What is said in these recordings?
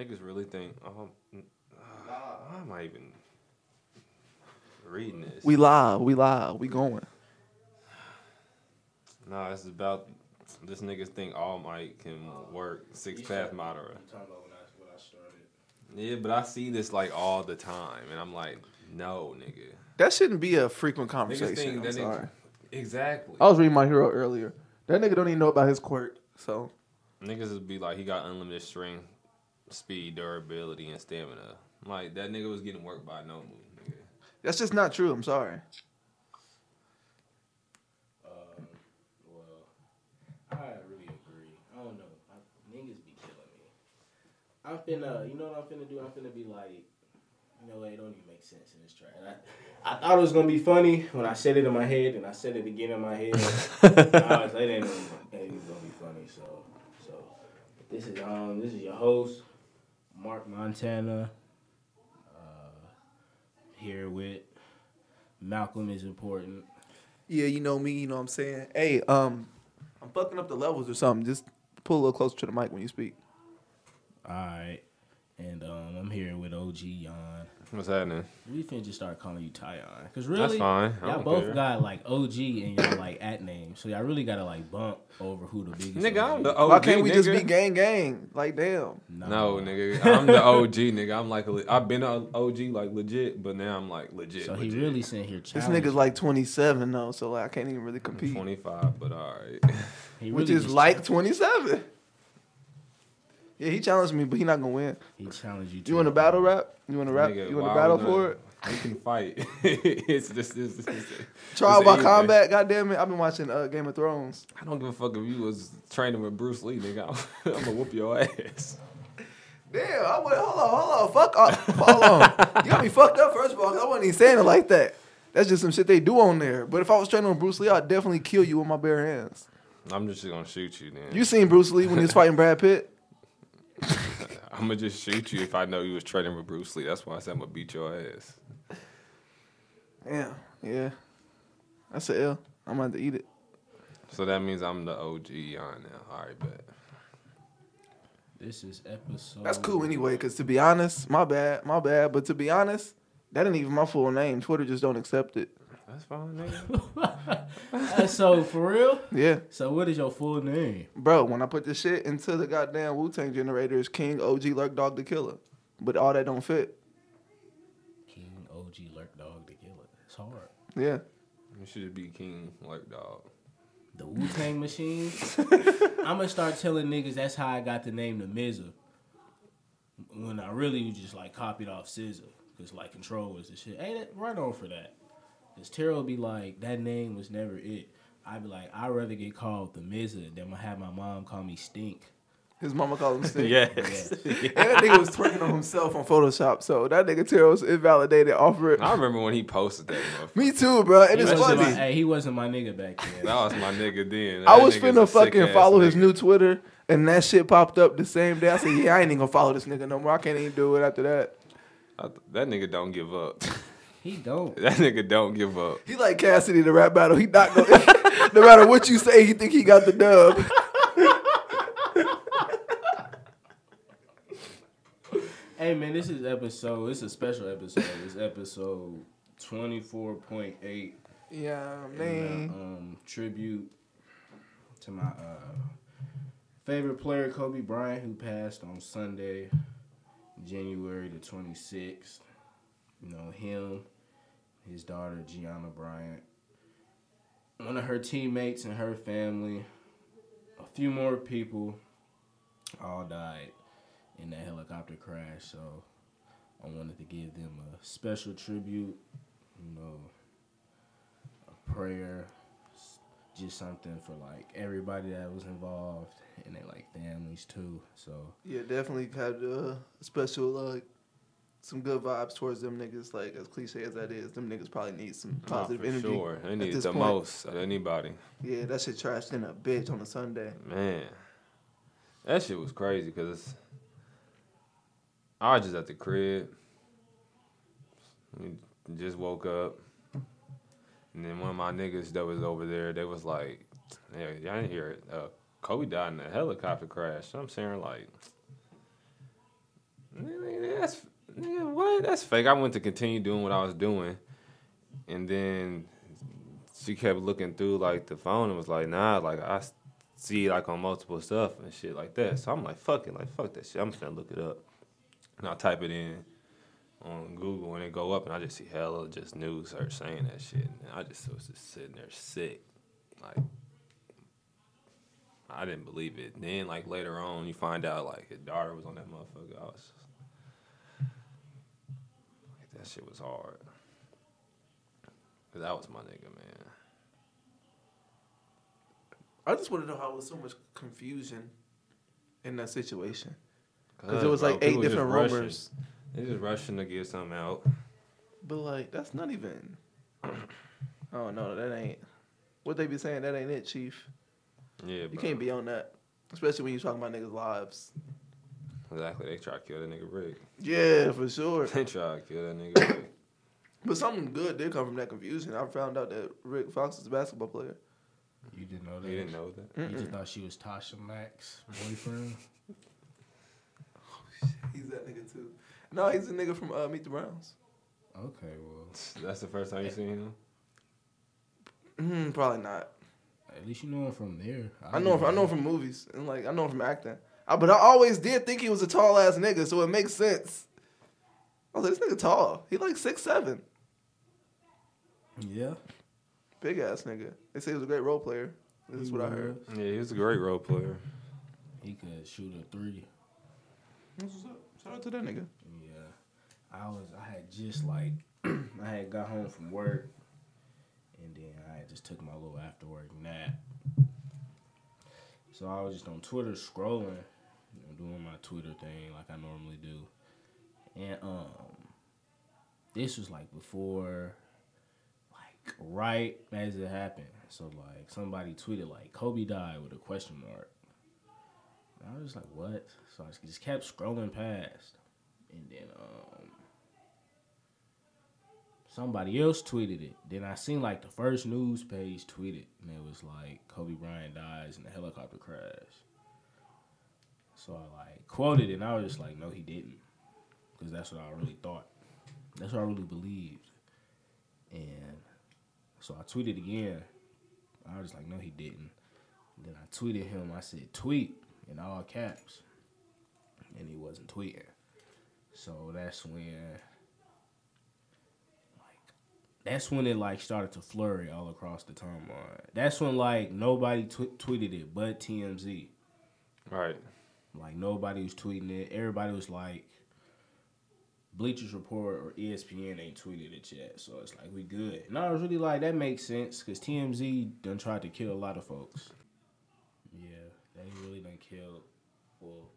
Niggas really think, oh, uh, why am I even reading this? We live. We live. We going. Nah, it's about this niggas think All Might can work six path Madara. talking about when I, when I started. Yeah, but I see this like all the time, and I'm like, no, nigga. That shouldn't be a frequent conversation. I'm that sorry. nigga, exactly. I was reading my hero earlier. That nigga don't even know about his quirk. So Niggas would be like, he got unlimited strength, speed, durability, and stamina. Like that nigga was getting worked by Nomu. Nigga. that's just not true. I'm sorry. Um, well, I really agree. I don't know. I, niggas be killing me. I'm finna, you know what I'm finna do? I'm finna be like, you know what? It don't even make sense in this track. I, I thought it was gonna be funny when I said it in my head, and I said it again in my head. I was like, it ain't, gonna- it ain't gonna be funny. So, so this is um, this is your host, Mark Montana. Uh, here with Malcolm is important. Yeah, you know me. You know what I'm saying. Hey, um, I'm fucking up the levels or something. Just pull a little closer to the mic when you speak. All right. And um, I'm here with OG Yon. What's happening? We finna just start calling you Tyon. Cause really, That's really, fine. I y'all both care. got like OG and y'all like at name. So y'all really gotta like bump over who the biggest. Nigga, I'm the. OG. Why can't we just be gang gang? Like damn. No, nigga, I'm the OG, nigga. I'm like, a, le- I've been an OG like legit, but now I'm like legit. So he really sitting here This nigga's like 27 though, so like I can't even really I'm compete. 25, but all right. He Which really is just like 27. Yeah, he challenged me, but he not gonna win. He challenged you. Too. You want to battle rap? You want to rap? Nigga, you want to battle for it? We can fight. it's just, it's, Trial by combat. God damn it! I've been watching uh, Game of Thrones. I don't give a fuck if you was training with Bruce Lee, nigga. I'm, I'm gonna whoop your ass. Damn, I went. Hold on, hold on. Fuck. off. hold on. You got me fucked up. First of all, I wasn't even saying it like that. That's just some shit they do on there. But if I was training with Bruce Lee, I'd definitely kill you with my bare hands. I'm just gonna shoot you, then. You seen Bruce Lee when he was fighting Brad Pitt? I'm gonna just shoot you if I know you was training with Bruce Lee. That's why I said I'm gonna beat your ass. Yeah, yeah. That's L. I'm about to eat it. So that means I'm the OG on now. All right, bet. This is episode. That's cool anyway. Cause to be honest, my bad, my bad. But to be honest, that ain't even my full name. Twitter just don't accept it. That's fine, nigga. So for real. Yeah, So what is your full name? bro. When I put this shit into the goddamn Wu Tang generator, it's King OG Lurk Dog the Killer. But all that don't fit. King OG Lurk Dog the Killer. It's hard. Yeah. You should be king Lurk dog. The Wu Tang Machine. I'm gonna start telling niggas that's how I got the name the Mizza. When I really just like copied off SZA, cause like Control was the shit. Hey, that, right on for that. Cause Terrell would be like, that name was never it. I'd be like, I'd rather get called the Mizza than have my mom call me Stink. His mama called him Stink. Yes. And that nigga was twerking on himself on Photoshop. So that nigga Terrell's invalidated off rip. I remember when he posted that. Me too, bro. And He it's wasn't funny. my, hey, he wasn't my nigga back then. That was my nigga then. I was nigga's finna fucking ass follow his new Twitter, and that shit popped up the same day. I said, "Yeah, I ain't even gonna follow this nigga no more. I can't even do it after that." I th- That nigga don't give up. He don't. That nigga don't give up. He like Cassidy the rap battle. He not gonna. no matter what you say, he think he got the dub. Hey man, this is episode. It's a special episode. It's episode twenty four point eight. Yeah, And, man. uh, um, tribute to my uh, favorite player, Kobe Bryant, who passed on Sunday, January the 26th. You know, him, his daughter, Gianna Bryant, one of her teammates and her family, a few more people all died in that helicopter crash. So I wanted to give them a special tribute, you know, a prayer, just something for like everybody that was involved and they like families too. So Yeah, definitely had a special like some good vibes towards them niggas. Like as cliche as that is, them niggas probably need some positive energy. Sure, they need the point. most of anybody. Yeah, that shit trashed in a bitch on a Sunday. Man, that shit was crazy because I was just at the crib. We just woke up, and then one of my niggas that was over there, they was like, "Yeah, y'all didn't hear it. Uh, Kobe died in a helicopter crash." So I'm saying like, That's nigga, what? That's fake. I went to continue doing what I was doing, and then she kept looking through like the phone and was like, "Nah, like I see like on multiple stuff and shit like that." So I'm like, "Fuck it, like fuck that shit." I'm just gonna look it up, and I type it in on Google and it go up, and I just see hella just news her saying that shit, and I just was just sitting there sick, like. I didn't believe it. Then, like later on, you find out like his daughter was on that motherfucker. I was that shit was hard. Cause that was my nigga, man. I just want to know how there was so much confusion in that situation. Because Cause, it was bro, like eight different rumors. They just rushing to get something out. But like, that's not even. Oh no, that ain't. What they be saying? That ain't it, Chief. Yeah, You bro. can't be on that, especially when you talking about niggas' lives. Exactly. They try to kill that nigga Rick. Yeah, for sure. They try to kill that nigga Rick. But something good did come from that confusion. I found out that Rick Fox is a basketball player. You didn't know that. You didn't know that. You just thought she was Tasha Mack's boyfriend. Oh, shit. He's that nigga too. No, he's a nigga from uh, Meet the Browns. okay, well, That's the first time you seen him. Mm, probably not. at least you know him from there. I know him. I know him from movies and like I know him from acting. I, but I always did think he was a tall ass nigga, so it makes sense. I was like, this nigga tall. He like six seven, Yeah. big ass nigga. They say he was a great role player. This is He what I heard. Yeah, he was a great role player. He could shoot a three. What's up. Shout out to that nigga. Yeah. I was I had just like I had got home from work and then I just took my little after work nap. So I was just on Twitter scrolling, you know, doing my Twitter thing like I normally do. And um this was like before like right as it happened. So like somebody tweeted like Kobe died with a question mark. And I was just like, what? So I just kept scrolling past. And then um somebody else tweeted it. Then I seen like the first news page tweeted and it was like Kobe Bryant dies in a helicopter crash. So I like quoted it and I was just like, no, he didn't. Because that's what I really thought. That's what I really believed. And so I tweeted again. I was like, no, he didn't. then I tweeted him. I said, tweet in all caps. And he wasn't tweeting. So that's when, like, that's when it like started to flurry all across the timeline. That's when like nobody tw- tweeted it but TMZ. Right. Like nobody was tweeting it. Everybody was like, Bleachers Report or ESPN ain't tweeted it yet, so it's like we good. And I was really like, that makes sense because TMZ done tried to kill a lot of folks. Yeah, they really done killed. Well,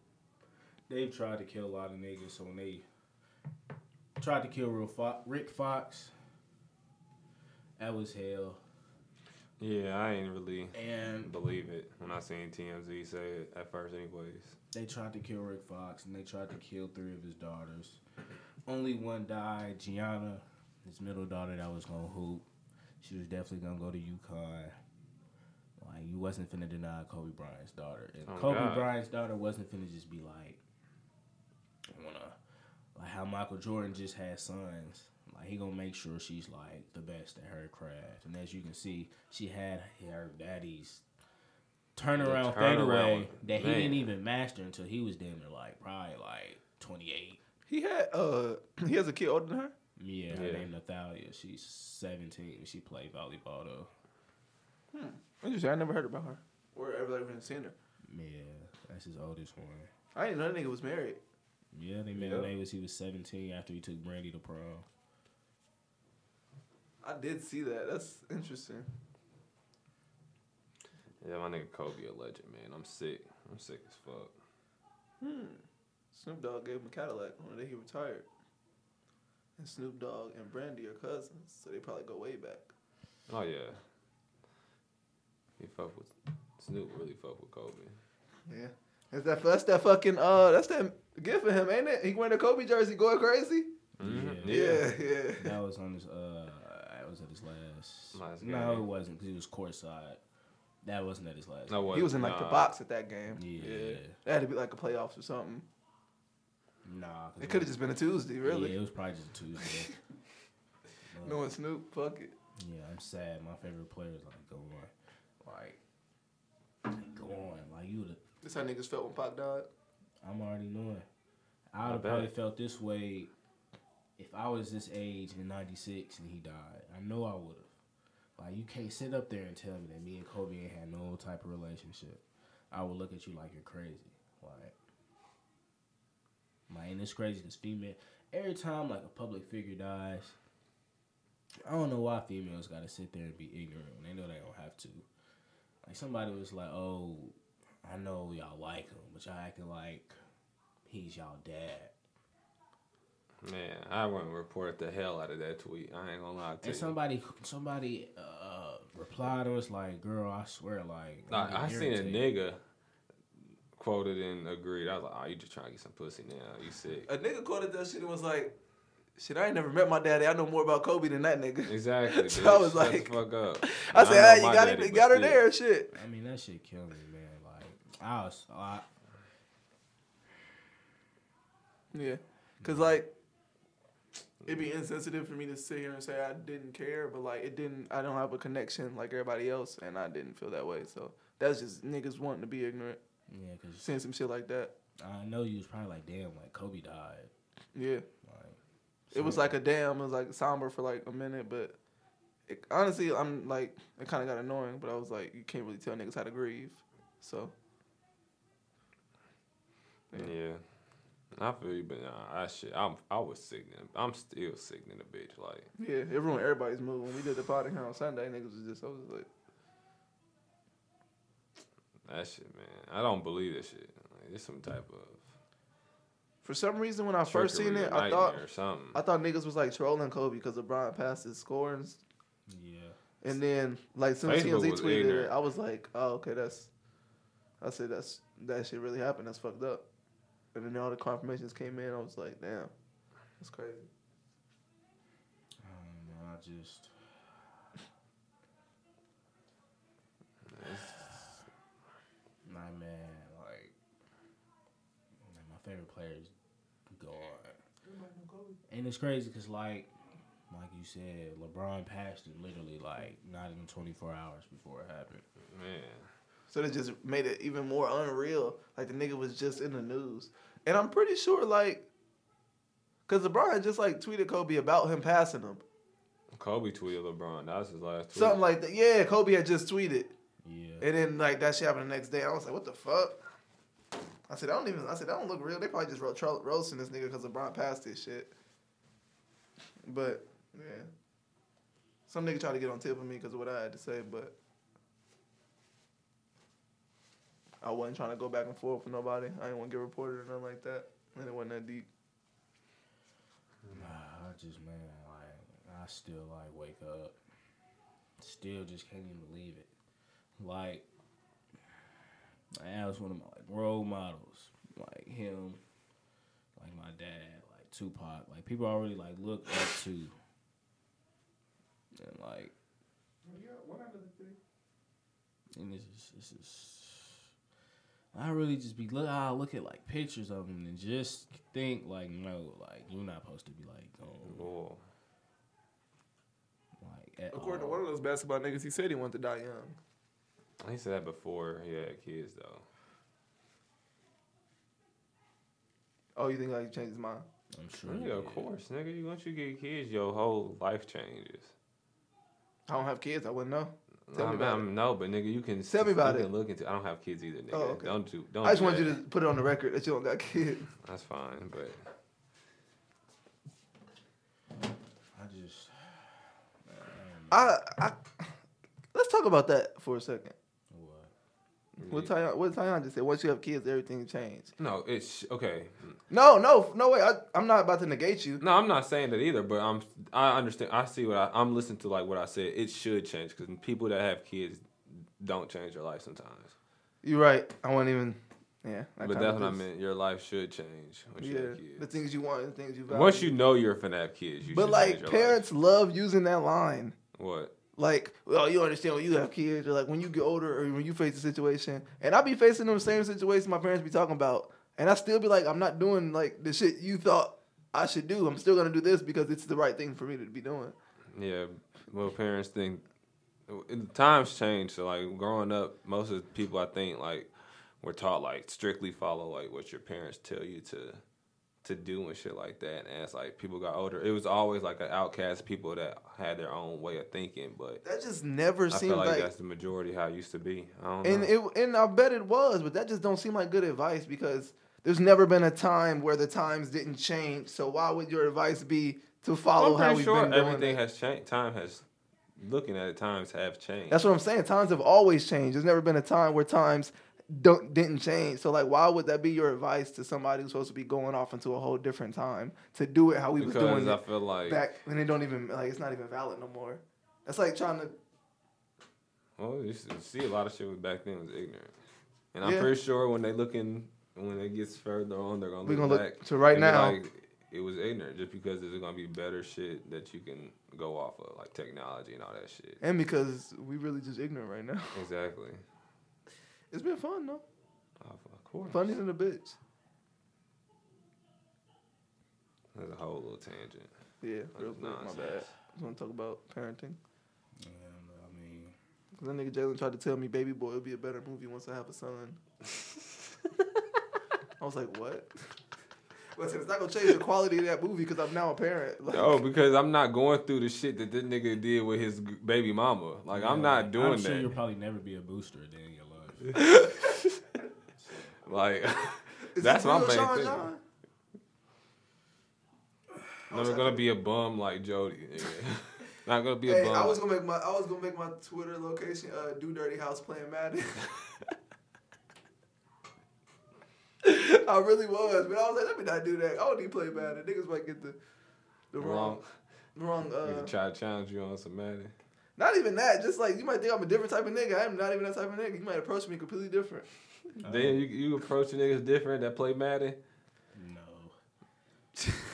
they've tried to kill a lot of niggas. So when they tried to kill Real Rick Fox, that was hell. Yeah, I ain't really And believe it when I seen TMZ say it at first, anyways. They tried to kill Rick Fox and they tried to kill three of his daughters. Only one died, Gianna, his middle daughter that was gonna hoop. She was definitely gonna go to UConn. Like you wasn't finna deny Kobe Bryant's daughter. And Oh, Kobe God. Bryant's daughter wasn't finna just be like I wanna like how Michael Jordan just had sons. Like he gonna make sure she's like the best at her craft. And as you can see, she had her daddy's turnaround The fadeaway turnaround, that he man. didn't even master until he was damn near like probably like twenty eight. He had uh he has a kid older than her. Yeah, her Yeah. name Natalia. She's seventeen. She played volleyball though. Interesting. I never heard about her or ever even seen her. Yeah, that's his oldest one. I didn't know that nigga was married. Yeah, they met Yeah. when they was he was seventeen after he took Brandy to prom. I did see that. That's interesting. Yeah, my nigga Kobe a legend, man. I'm sick. I'm sick as fuck. Hmm. Snoop Dogg gave him a Cadillac on the day he retired. And Snoop Dogg and Brandy are cousins, so they probably go way back. Oh yeah. He fuck with Snoop really fuck with Kobe. Yeah. Is that that's that fucking uh that's that gift for him, ain't it? He wearing a Kobe jersey going crazy? Mhm. Yeah. Yeah, yeah. That was on his uh, that was at his last. Last no, game. it wasn't because he was courtside. That wasn't at his last. No, game. He was in like the box at that game. Yeah. yeah. That had to be like a playoffs or something. Nah, 'cause It could have just been a Tuesday, really. Yeah, it was probably just a Tuesday. But, Knowing Snoop, fuck it. Yeah, I'm sad. My favorite player is like go on, like, like go on, like you would. This how niggas felt when Pac died. I'm already knowing. I I would have probably felt this way if I was this age in '96 and he died. I know I would have. Like you can't sit up there and tell me that me and Kobe ain't had no type of relationship. I would look at you like you're crazy. Like, like and it's crazy because female every time like a public figure dies. I don't know why females gotta sit there and be ignorant when they know they don't have to. Like somebody was like, "Oh, I know y'all like him, but y'all acting like he's y'all dad." Man, I wouldn't report the hell out of that tweet. I ain't gonna lie to And you. somebody, somebody uh, replied to us like, "Girl, I swear, like, I'm I seen a nigga quoted and agreed. I was like, "Oh, you just trying to get some pussy now? You sick?" A nigga quoted that shit and was like, "Shit, I ain't never met my daddy. I know more about Kobe than that nigga." Exactly. So bitch. I was Shut like- the fuck up. I And said, know "Hey, you got daddy, it, but got her still. there, shit." I mean, that shit killed me, man. Like, I was, I, Yeah, cause like it'd be insensitive for me to sit here and say I didn't care, but like it didn't. I don't have a connection like everybody else, and I didn't feel that way. So that's just niggas wanting to be ignorant, yeah, because saying some shit like that. I know you was probably like, "Damn, like Kobe died." Yeah, Like, it was like a damn. It was like somber for like a minute, but it, honestly, I'm like it kind of got annoying. But I was like, you can't really tell niggas how to grieve. So Yeah. I feel you, but nah, I shit. I'm I was sickening. I'm still sick sickening the bitch. Like yeah, it ruined everybody's mood. When we did the party here on Sunday, niggas was just I was like, that shit, man. I don't believe that shit. Like, it's some type of for some reason when I first seen it, I thought or something. I thought niggas was like trolling Kobe because LeBron passed his scores, yeah. and then like soon as Facebook TMZ tweeted ignorant. it, I was like, oh okay, that's. I said that's that shit really happened. That's fucked up. And then all the confirmations came in. I was like, damn, that's crazy. I don't know. I just, nah, man. Like, man, my favorite player is gone. And it's crazy because, like, like you said, LeBron passed it literally like not even 24 hours before it happened. Man. So that just made it even more unreal. Like the nigga was just in the news, and I'm pretty sure like, cause LeBron had just like tweeted Kobe about him passing him, Kobe tweeted LeBron. That was his last tweet. something like that. Yeah, Kobe had just tweeted, Yeah. and then like that shit happened the next day. I was like, what the fuck? I said, I don't even. I said, that don't look real. They probably just wrote tro- roasting this nigga because LeBron passed this shit. But yeah, some nigga tried to get on tip of me because of what I had to say, but. I wasn't trying to go back and forth with nobody. I didn't want to get reported or nothing like that. And it wasn't that deep. Nah, I just man, like I still like wake up, still just can't even believe it. Like, I was one of my like role models, like him, like my dad, like Tupac, like people I really like look up to, and like, Remember the day? and it's just, it's just. I really just be look. I look at like pictures of him and just think like, no, like you're not supposed to be like, oh, Boy. like at According to one of those basketball niggas, he said he wanted to die young. He said that before he had kids though. Oh, you think like he changed his mind? I'm sure. Yeah, of course, nigga. You once you get kids, your whole life changes. I don't have kids. I wouldn't know. Tell I me mean, about I'm- No, but nigga, you can Tell me about you it. Can look into. I don't have kids either, nigga. Oh, okay. Don't do. Don't. I just do wanted that. you to put it on the record that you don't got kids. That's fine, but I just. man, I, I let's talk about that for a second. What? What Tyon, what Tyon just said. Once you have kids, everything changed. no, it's okay. No, no, no way. I, I'm not about to negate you. No, I'm not saying that either, but I'm. I understand. I see what I, I'm listening to. Like what I said, it should change because people that have kids don't change their life sometimes. You're right. I won't even. Yeah. but that's what I meant. Your life should change once you Yeah, have the things you want, the things you value. Once you know you're finna have kids, you but should like change your parents love using that line. What? Like, well, you understand when you have kids, or like when you get older, or when you face a situation. And I be facing them same situations my parents be talking about. and I still be like, I'm not doing like the shit you thought I should do. I'm still gonna do this because it's the right thing for me to be doing. Yeah, well, parents think uh, times change. So like growing up, most of the people I think like were taught like strictly follow like what your parents tell you to to do and shit like that. And as like people got older, it was always like an outcast people that had their own way of thinking. But That just never I seemed like, like, that's the majority how it used to be. I don't and know. it and I bet it was, but that just don't seem like good advice because there's never been a time where the times didn't change. So why would your advice be to follow I'm how we've sure been doing everything it? has changed. Time has looking at it, times have changed. That's what I'm saying. Times have always changed. There's never been a time where times don't didn't change. So like, why would that be your advice to somebody who's supposed to be going off into a whole different time to do it how we was because doing I it feel like back when it don't even like it's not even valid no more. That's like trying to. Well, you see a lot of shit was back then was ignorant, and I'm Yeah. pretty sure when they looking when it gets further on, they're gonna We're look gonna back look to right and now. Like, it was ignorant just because there's gonna be better shit that you can go off of, like technology and all that shit. And because we really just ignorant right now. Exactly. It's been fun though. Oh, of course. Funny than a bitch. That's a whole little tangent. Yeah, That's real quick. My nonsense. bad. Just want to talk about parenting. And, I mean, Cause that nigga Jalen tried to tell me Baby Boy would be a better movie once I have a son. I was like, what? Listen, it's not gonna change the quality of that movie because I'm now a parent. Like, Oh, because I'm not going through the shit that this nigga did with his baby mama. Like I'm not doing I'm sure that. you'll probably never be a booster a day in your life. Like is that's my main Sean thing. John? Never gonna be a bum like Jody. Not gonna be a Hey, bum. I was gonna make my I was gonna make my Twitter location uh, do dirty house playing Madden. I really was, but I was like, let me not do that. I don't need to play Madden. Niggas might get the the wrong wrong. wrong. Uh, try to challenge you on some Madden. Not even that. Just like you might think I'm a different type of nigga. I'm not even that type of nigga. You might approach me completely different. Then you you approaching niggas different that play Madden. No.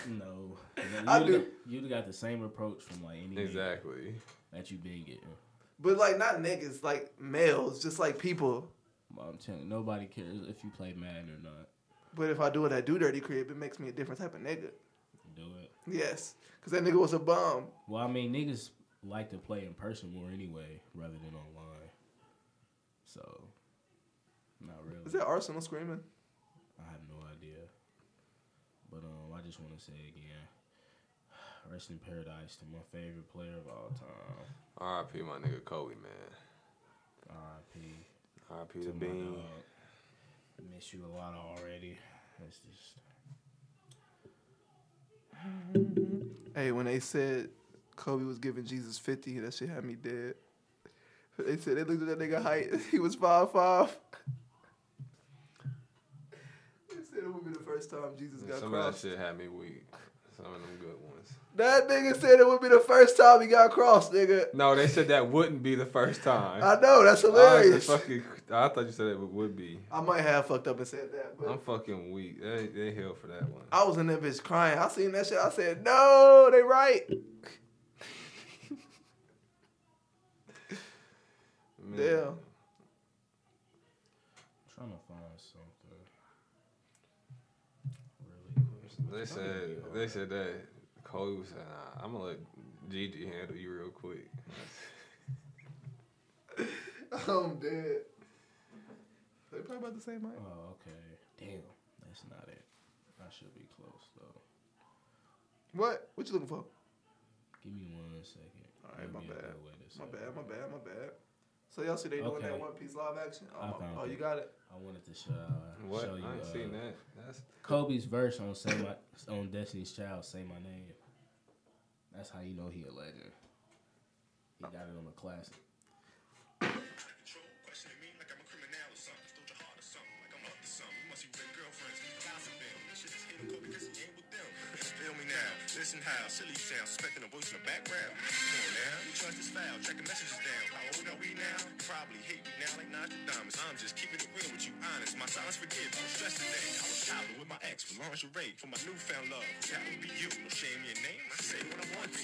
no. I You do. got, you got the same approach from like any Exactly. that you been getting. But like not niggas, like males, just like people. But I'm telling you, nobody cares if you play Madden or not. But if I do it at do dirty crib, it makes me a different type of nigga. Do it. Yes, because that nigga was a bum. Well, I mean, niggas like to play in person more anyway, rather than online. So, not really. Is that Arsenal screaming? I have no idea. But um, I just want to say again, rest in paradise to my favorite player of all time, R.I.P. my nigga Kobe man. R.I.P. R.I.P. to the my Bean. dog. Miss you a lot already. It's just Hey, when they said Kobe was giving Jesus 50, that shit had me dead. They said they looked at that nigga height. He was five five. They said it would be the first time Jesus got Some of that shit had me weak. Some of them good ones. That nigga said it would be the first time he got crossed, nigga. No, they said that wouldn't be the first time. I know that's I, hilarious. fucking, I thought you said it would be. I might have fucked up and said that, but I'm fucking weak. They, they hell for that one. I was in that bitch crying. I seen that shit. I said, no, they right. Man. Damn. trying to find something. Really. They said they said that Kobe said, nah, "I'm gonna let Gigi handle you real quick." I'm dead. They probably about the same height. Oh, okay. Damn, that's not it. I should be close though. What? What you looking for? Give me one second. All right, my bad. way to My bad, my bad, my bad. So y'all see they doing that Okay. One Piece live action? I Oh, found oh it. you got it. I wanted to show, What? show you I ain't uh, seen that. That's Kobe's verse on "Say My" on Destiny's Child. Say my name. That's how you know he a legend. He got it on a classic. Listen how silly you sound, suspecting a voice in the background. Come on now, you trust this foul, tracking messages down. How old are we now? Probably hate me now like Nostradamus. I'm just keeping it real with you, honest. My silence forgive, no stress today. I was shopping with my ex for lingerie for my newfound love. That would be you, no shame in your name. I say what I want to.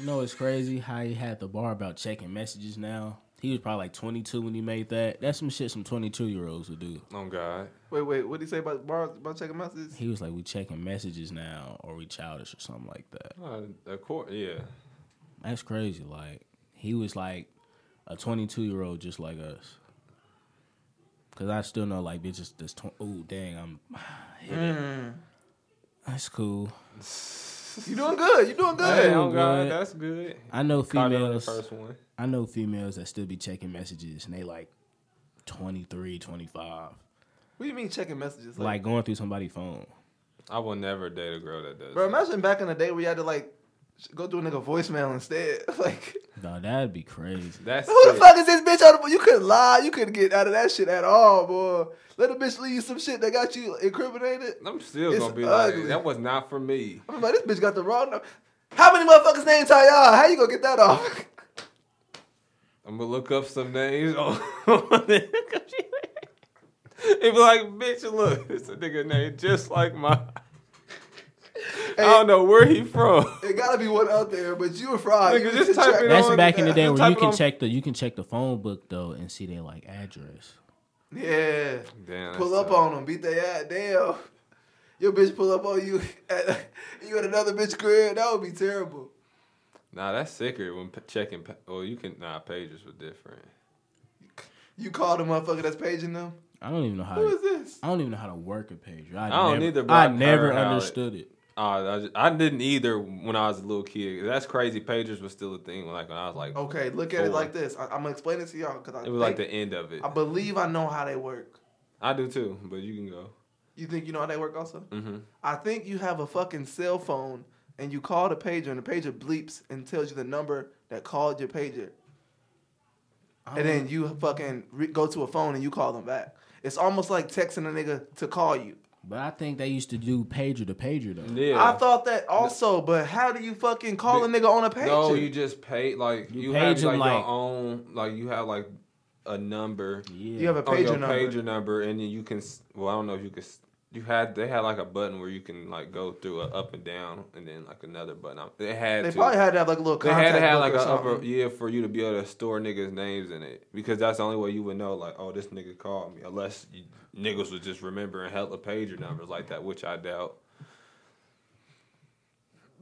You know it's crazy how he had the bar about checking messages now. He He was probably like 22 when he made that. That's some shit some 22 year olds would do. Oh God. Wait, wait. What did he say about bar, about checking messages? He was like, we checking messages now, or we childish or something like that. Uh, of course, yeah. That's crazy. Like he was like a 22 year old just like us. Cause I still know like bitches. This tw- oh dang, I'm. Mm. That's cool. You doing good? You doing good? Hey, oh God, good. that's good. I know Caught the females. first one. I know females that still be checking messages and they like 23, 25. What do you mean checking messages? Like going through somebody's phone. I will never date a girl that does. bro, that. imagine back in the day where you had to like go through a nigga voicemail instead. like, Dog, that'd be crazy. That's who the it. fuck is this bitch on the? You couldn't lie. You couldn't get out of that shit at all, boy. Let a bitch leave you some shit that got you incriminated. I'm still It's gonna be ugly. like, that was not for me. I'm like, this bitch got the wrong number. How many motherfuckers named Tayah? How you gonna get that off? I'm gonna look up some names. Oh, it be like, bitch, look, it's a nigga name just like mine. I don't know where he from. It gotta be one out there, but you were fraud. Nigga, just type track- it That's on- back in the day Type where you can check the you can check the phone book though and see their like address. Yeah. Damn, Pull up tough. on them, beat their ass. Damn. Your bitch pull up on you at you at another bitch crib. That would be terrible. Nah, that's sicker when p- checking. pa- Well, you can. Nah, pages were different. You called a motherfucker that's paging them. I don't even know how. Who To, is this? I don't even know how to work a pager. I, I don't never, either, but I I've never heard how it- understood it. Uh, I, just, I didn't either when I was a little kid. That's crazy. Pagers was still a thing. Like when I was like, Okay, look at it like this. I, I'm gonna explain it to y'all because it was like the end of it. I believe I know how they work. I do too, but you can go. You think you know how they work also? Mm-hmm. I think you have a fucking cell phone and you call the pager and the pager bleeps and tells you the number that called your pager. And then oh. you fucking re- go to a phone and you call them back. It's almost like texting a nigga to call you. but I think they used to do pager to pager though. Yeah. I thought that also, but how do you fucking call a nigga on a pager? No, you just pay like You you, page have like, like- your own like you have like a number Yeah. you have a on your pager number. pager number, and then you can. s- Well, I don't know if you can. s- You had they had like a button where you can like go through a up and down, and then like another button. They had They to. probably had to have like a little they had to have like a upper yeah for you to be able to store niggas' names in it because that's the only way you would know like oh this nigga called me unless you, niggas was just remembering hella pager numbers like that which I doubt.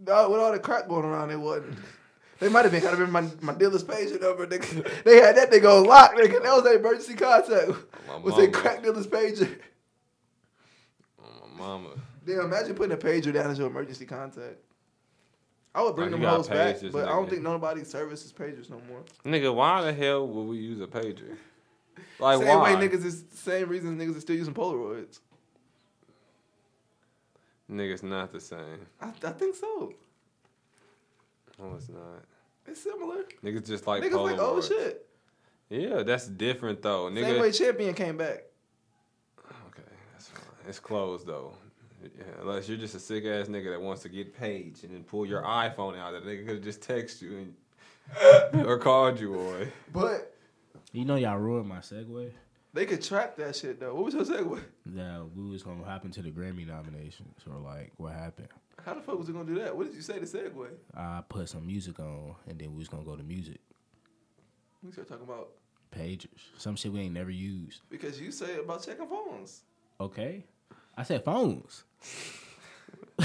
No, with all the crack going around, it wasn't. They might have been. Gotta remember my, my dealer's pager number. Nigga. They had that thing on lock. Nigga. That was their emergency contact. Was mama. crack dealer's pager? Mama. Damn, imagine putting a pager down as your emergency contact. I would bring Like, them you got hoes back, pagers, but I don't nigga. think nobody services pagers no more. Nigga, why the hell would we use a pager? Like same why? way niggas is same reason niggas are still using Polaroids. Niggas not the same. I, I think so. No, it's not. It's similar. Niggas just like niggas like oh Polaroids. shit. Yeah, that's different though. Nigga. Same way Champion came back. Okay, that's fine. It's closed though. Yeah, unless you're just a sick ass nigga that wants to get paged and then pull your iPhone out, that nigga could just text you and or called you, boy. But You know y'all ruined my segue. they could track that shit though. What was your segue? That we was gonna happen to the Grammy nominations or like what happened. How the fuck was it gonna do that? What did you say to segue? I put some music on and then we was gonna go to music We start talking about pagers. Some shit we ain't never used. because you say about checking phones. Okay, I said phones.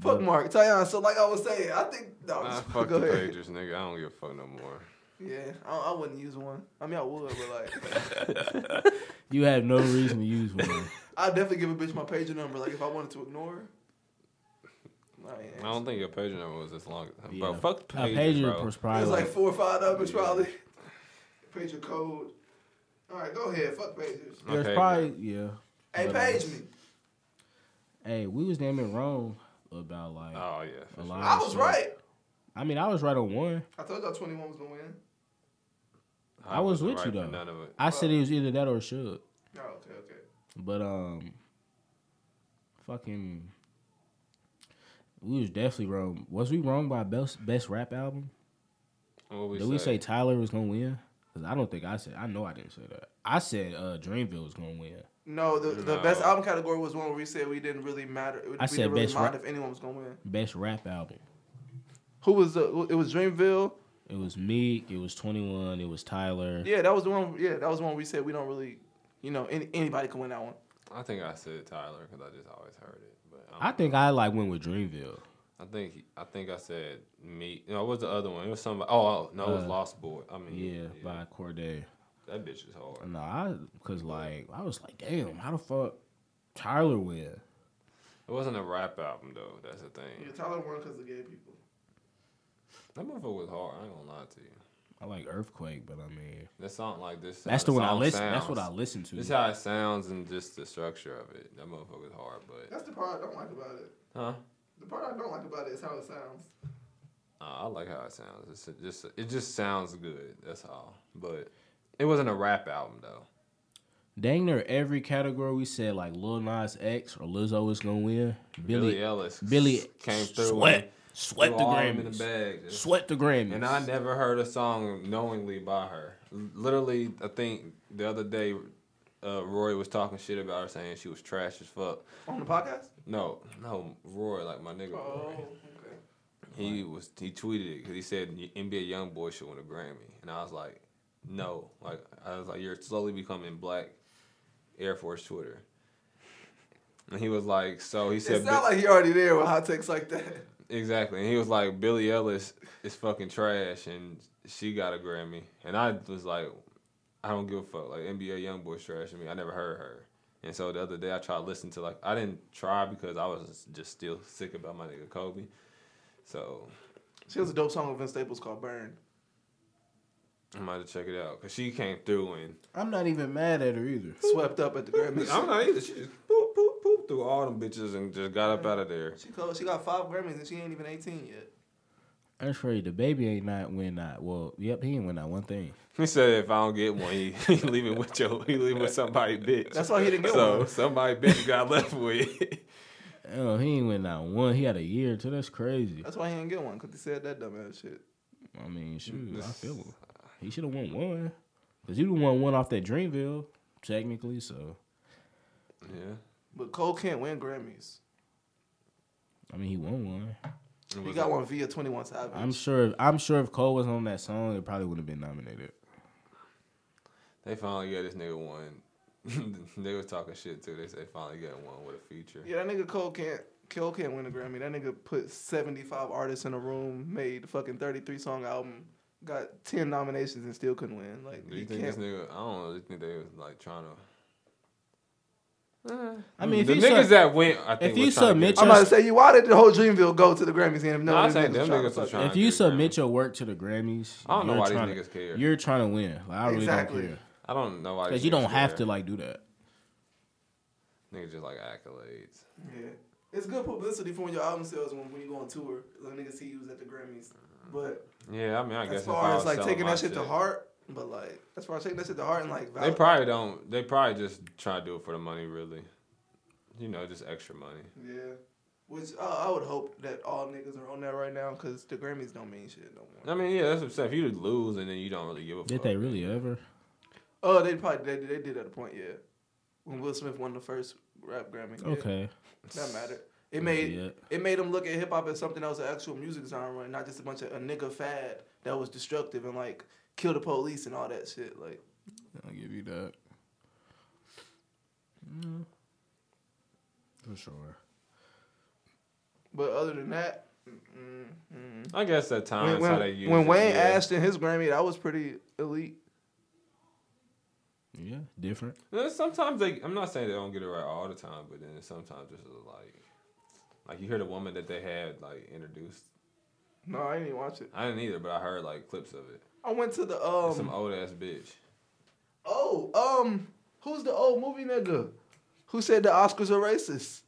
Fuck Mark, Tyon. So like I was saying, I think no. Nah, just- fuck go the ahead. pagers, nigga. I don't give a fuck no more. Yeah, I, I wouldn't use one. I mean, I would, but like, You have no reason to use one. I'd definitely give a bitch my pager number. Like if I wanted to ignore her. I don't think your pager number was this long. Yeah. Bro, fuck A pager bro. was it was like like, four or five numbers Yeah. probably. Pager code. All right, go ahead. Fuck pagers. there's Okay, probably yeah. Hey, But, uh, page me. Hey, we was damn it wrong about like Oh yeah, for a sure. lot. I of was shit. right. I mean, I was right on one. I told y'all 21 was gonna win. I was wasn't with you, for though. None of it. I said it was either that or should. Oh, okay, okay. But um, fucking, we was definitely wrong. Was we wrong by best best rap album? What we Did we say Tyler was gonna win? Because I don't think I said. I know I didn't say that. I said uh, Dreamville was gonna win. No, the, the No. best album category was one where we said we didn't really matter. We I didn't said really best mind rap- if anyone was gonna win. Best rap album. Who was the? It was Dreamville. It It was Meek. It was Twenty One. It was Tyler. Yeah, that was the one. Yeah, that was the one we said we don't really, you know, any, anybody can win that one. I think I said Tyler because I just always heard it. But I think I like went with Dreamville. I think I think I said me. You know, what was the other one? It was somebody. Oh, oh no, it was Uh, Lost Boy. I mean, Yeah, by Cordae. that bitch is hard. No, I cause like I was like, damn, how the fuck Tyler win? It wasn't a rap album though. That's the thing. Yeah. Tyler won because of gay people. That motherfucker was hard. I ain't gonna lie to you. I like Earthquake, but I mean That song like this. that's how the one I song listen. That's what I listen to. This how it sounds and just the structure of it. That motherfucker's hard, but That's the part I don't like about it. huh? The part I don't like about it is how it sounds. Uh, I like how it sounds. It's just it just sounds good. That's all. But it wasn't a rap album though. Dang near every category we said like Lil Nas X or Lizzo is gonna win. Billie, Billie, Eilish Billie came through sweat, sweat the all in Grammys, the bag. sweat the Grammys. And I never heard a song knowingly by her. Literally, I think the other day, uh, Roy was talking shit about her, saying she was trash as fuck. On the podcast? No, no, Roy, like my nigga. Oh, Roy. okay. He was he tweeted it because he said NBA YoungBoy should win a Grammy, and I was like, no, like I was like, you're slowly becoming black Air Force Twitter. And he was like, so he said, It sounds like he already there with hot takes like that. Exactly. And he was like, Billie Eilish is fucking trash and she got a Grammy. And I was like, I don't give a fuck. Like NBA Youngboy's trash to me. I never heard her. And so the other day I tried to listen to like I didn't try because I was just still sick about my nigga Kobe. So She has a dope song with Vince Staples called Burn. I might have to check it out because she came through and I'm not even mad at her either. Swept up at the Grammys. I'm not either. She just poop poop poop through all them bitches and just got up out of there. She called, she got five Grammys and she ain't even 18 yet. That's right. The baby ain't not win that. Well, yep, he ain't win that one thing. He said if I don't get one, he, he leaving with your he leaving with somebody bitch. That's why he didn't get so one. somebody bitch got left with. Oh, he ain't win that one. He had a year too. That's crazy. That's why he didn't get one because he said that dumbass shit. I mean, shoot, I feel him. He should have won one. Cause he won one off that Dreamville, technically. So yeah. But Cole can't win Grammys. I mean, he won one. It He got one via 21 Savage. I'm sure. If, I'm sure if Cole was on that song, it probably would have been nominated. They finally got this nigga one. they was talking shit too. They say finally got one with a feature. Yeah, that nigga Cole can't. Cole can't win a Grammy. That nigga put 75 artists in a room, made a fucking 33 song album, got 10 nominations and still couldn't win. Like, Do he you think this can't. nigga? I don't know. Do you think they was like trying to? Uh-huh. I mean, if the you niggas sub- that went, I think if you to submit get- I'm about to say, you why did the whole Dreamville go to the Grammys and No, no, I one think them niggas was trying if you get submit Grammy. your work to the Grammys, I don't know you're why these trying to- niggas care. You're trying to win. Like I really Exactly. don't care I don't know why. because you don't niggas have care. to like do that. Niggas just like accolades. Yeah. It's good publicity for when your album sells when, when you go on tour. Like niggas see you was at the Grammys. But Yeah, I mean, I guess as far as like taking my that shit, to heart, but like as far as taking that shit to heart and like They probably don't. They probably just try to do it for the money, really. You know, just extra money. Yeah. Which uh, I would hope that all niggas are on that right now because the Grammys don't mean shit no more. I mean, yeah, that's what I'm saying. If you lose and then you don't really give a fuck. Did they really ever? Oh, they probably they, they did at a point, yeah. When Will Smith won the first rap Grammy. yeah. Okay. That mattered. It made Yeah. it made them look at hip hop as something that was an actual music genre and not just a bunch of a nigga fad that was destructive and like kill the police and all that shit. Like I'll give you that. Mm. For sure. But other than that, mm, mm. I guess at times when, how they use when it, Wayne yeah. Ashton his Grammy, that was pretty elite. Yeah, different. Sometimes they. I'm not saying they don't get it right all the time, but then sometimes it's like, like you hear the woman that they had like introduced. No, I didn't even watch it. I didn't either, but I heard like clips of it. I went to the um Some old ass bitch. oh um who's the old movie nigga who said the Oscars are racist?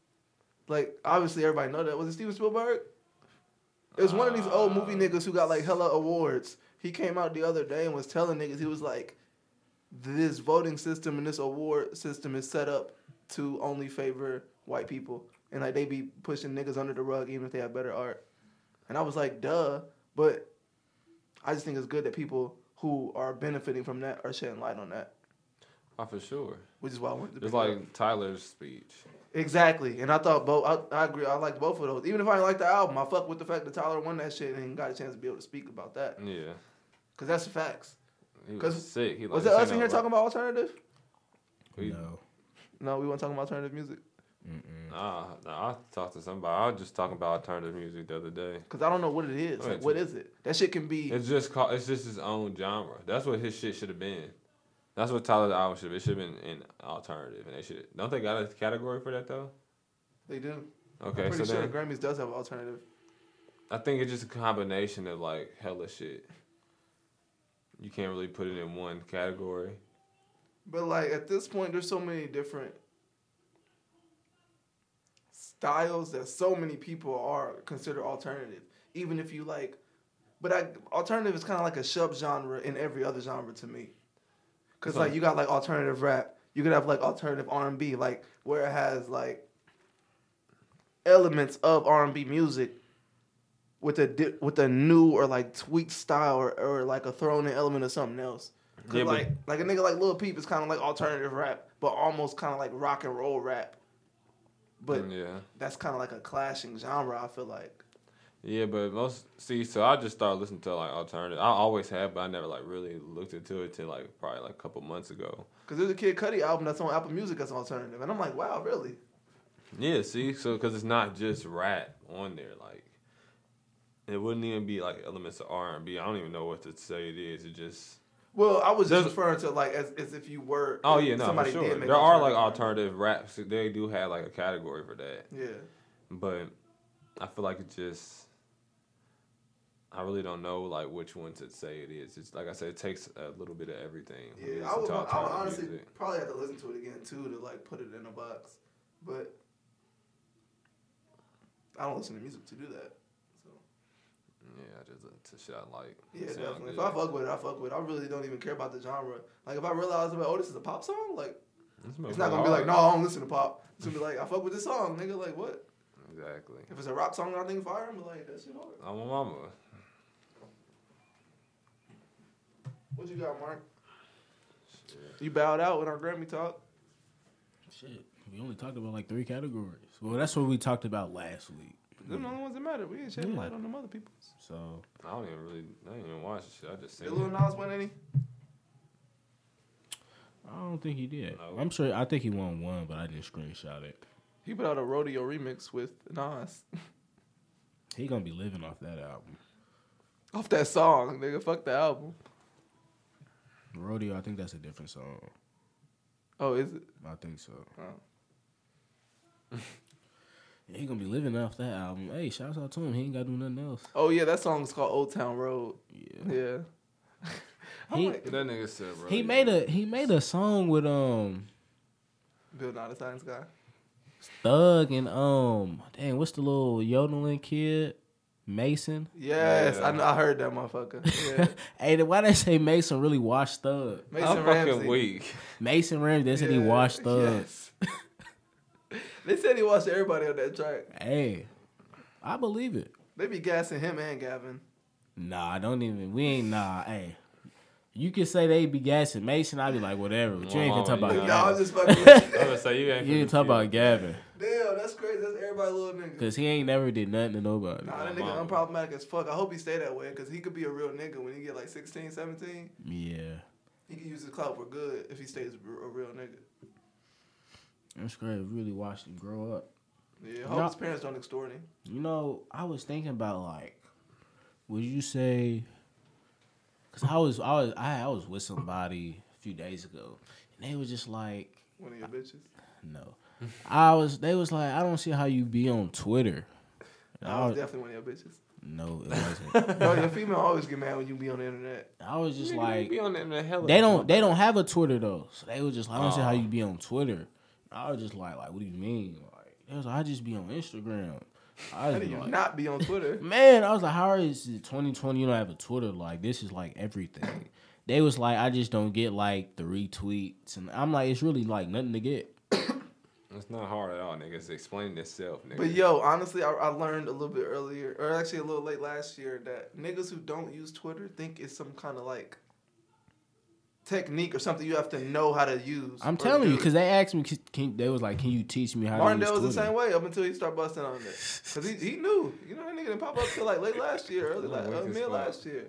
Like obviously everybody know that was it Steven Spielberg. It was one of these old movie Uh, niggas who got like hella awards. He came out the other day and was telling niggas he was like, this voting system and this award system is set up to only favor white people, and like they be pushing niggas under the rug even if they have better art. And I was like, duh, but I just think it's good that people who are benefiting from that are shedding light on that, Oh, for sure. which is why I wanted to. Just bring it like Tyler's speech. exactly, and I thought both. I, I agree. I liked both of those. Even if I didn't like the album, I fuck with the fact that Tyler won that shit and got a chance to be able to speak about that. Yeah. Cause that's the facts. He was 'Cause- sick. He Was it us in here rap. talking about alternative? We- no. No, we weren't talking about alternative music. Mm-mm. Nah, nah, I talked to somebody. I was just talking about alternative music the other day. Cause I don't know what it is. Go Like, ahead, what T. is it? That shit can be. It's just called. It's just his own genre. That's what his shit should have been. That's what Tyler the album should. have It should have been in alternative, and they should. Don't they got a category for that though? They do. Okay, I'm so pretty sure then the Grammys does have alternative. I think it's just a combination of like hella shit. You can't really put it in one category. But like at this point, there's so many different styles that so many people are considered alternative. Even if you like, but I, alternative is kind of like a sub genre in every other genre to me. Cause like you got like alternative rap, you could have like alternative R and B, like where it has like elements of R and B music with a di- with a new or like tweaked style or, or like a thrown in element of something else. 'Cause Yeah, like like a nigga like Lil Peep is kind of like alternative rap, but almost kind of like rock and roll rap. But Mm, yeah, that's kind of like a clashing genre. I feel like. yeah, but most see. So I just started listening to like alternative. I always have, but I never like really looked into it till like probably like a couple months ago. Cause there's a Kid Cudi album that's on Apple Music that's alternative, and I'm like, wow, really? Yeah, see, so because it's not just rap on there, like it wouldn't even be like elements of R and B. I don't even know what to say it is. It just Well, I was just referring to like as, as if you were. oh yeah, no, for sure. There are like alternative raps. They do have like a category for that, Yeah, but I feel like it just. I really don't know like which one to say it is. It's like I said, it takes a little bit of everything. yeah. I would, I would honestly music. probably have to listen to it again too to like put it in a box, but I don't listen to music to do that. So Yeah, I just listen to shit I like. yeah, Sound definitely. If. I fuck with it, I fuck with it. I really don't even care about the genre. Like if I realize about oh this is a pop song, like This it's not gonna be like no I don't listen to pop. It's gonna be like I fuck with this song, nigga. Like what? Exactly. If it's a rock song, and I think fire. I'm like that shit hard. I'm a mama. What you got, Mark? You bowed out with our Grammy talk. Shit. We only talked about like three categories. Well, that's what we talked about last week. Them the only ones that matter. We ain't shedding Yeah. light on them other people's. So I don't even really. I didn't even watch this shit. I just seen Did it. Lil Nas win any? I don't think he did. No. I'm sure. I think he won one, but I didn't screenshot it. He put out a rodeo remix with Nas. He gonna be living off that album. Off that song, nigga. Fuck the album. Rodeo. I think that's a different song. Oh, is it? I think so. Oh. Yeah, he gonna be living off that album. Hey, shouts out to him. He ain't gotta do nothing else. Oh yeah, that song's called Old Town Road. Yeah. Yeah. He- like, That nigga said, bro. He made a he made a song with um Bill Nye the Science Guy. Thug and um dang what's the little yodeling kid Mason. Yes, Yeah. I, kn- I heard that motherfucker. Yeah. Hey, why they say Mason really washed Thug? Mason I'm Ramsey. fucking weak. Mason Ramsey. They said he washed Thug. yes. they said he watched everybody on that track. Hey, I believe it. They be gassing him and Gavin. Nah, I don't even. We ain't nah. Hey, you can say they be gassing Mason. I'd be like whatever. But you ain't gonna talk about Yeah. No, I'm just fucking with I was gonna say you ain't. You ain't finna talk kill. about Gavin Damn, that's crazy. That's everybody little nigga. because he ain't never did nothing to nobody. Nah, that nigga Mama. unproblematic as fuck. I hope he stay that way because he could be a real nigga when he get like 16, 17. Yeah, He can use his clout for good if he stays a real nigga. That's great. Really watched him grow up. Yeah, I hope Nah. his parents don't extort him. You know, I was thinking about like, would you say? Because I was, I was, I, I was with somebody a few days ago, and they was just like, One of your bitches. no. I was, they was like, I don't see how you be on Twitter. And I I was was, definitely one of your bitches. no, it wasn't. no, your female always get mad when you be on the internet. I was just Nigga, like, be on the internet hella. they don't, they don't have a Twitter though. So they was just like, I don't see how Oh. you be on Twitter. I was just like, like, what do you mean? Like, they was like, I just be on Instagram. I How was do you like, not be on Twitter? Man, I was like, how is it 2020? You don't have a Twitter. Like, this is like everything. they was like, I just don't get like the retweets. And I'm like, it's really like nothing to get. It's not hard at all, nigga. It's explaining itself, nigga. But yo, honestly, I, I learned a little bit earlier, or actually a little late last year, that niggas who don't use Twitter think it's some kind of like technique or something you have to know how to use. I'm telling you, because they asked me, can, can, they was like, can you teach me how to?" Martindale to was the same way up until he started busting on it. Cause he, he knew, you know, that nigga didn't pop up till like late last year, early Yeah, like weak uh, as mid last year.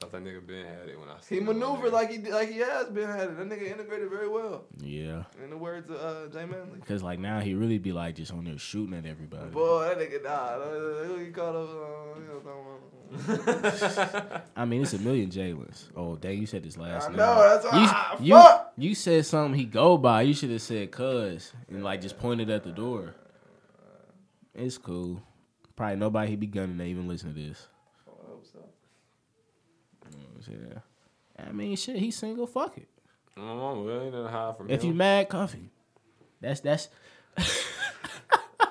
Thought that nigga been had it when I He seen him maneuvered like he like he has been had it. That nigga integrated very well. Yeah. In the words of uh, Jay Manley. Cause like now he really be like just on there shooting at everybody. Boy, that nigga died. Who he called up? Uh, you know, talking about- I mean, it's a million Jalen's. Oh, dang, you said this last I name. know, that's why- you, you, fuck. you said something he go by. You should have said cuz and like just pointed at the door. It's cool. Probably nobody he be gunning that even listen to this. I hope so. Yeah. I mean, shit, he's single. Fuck it. My mama, we ain't nothing to hide from If you mad, cuffy. That's that's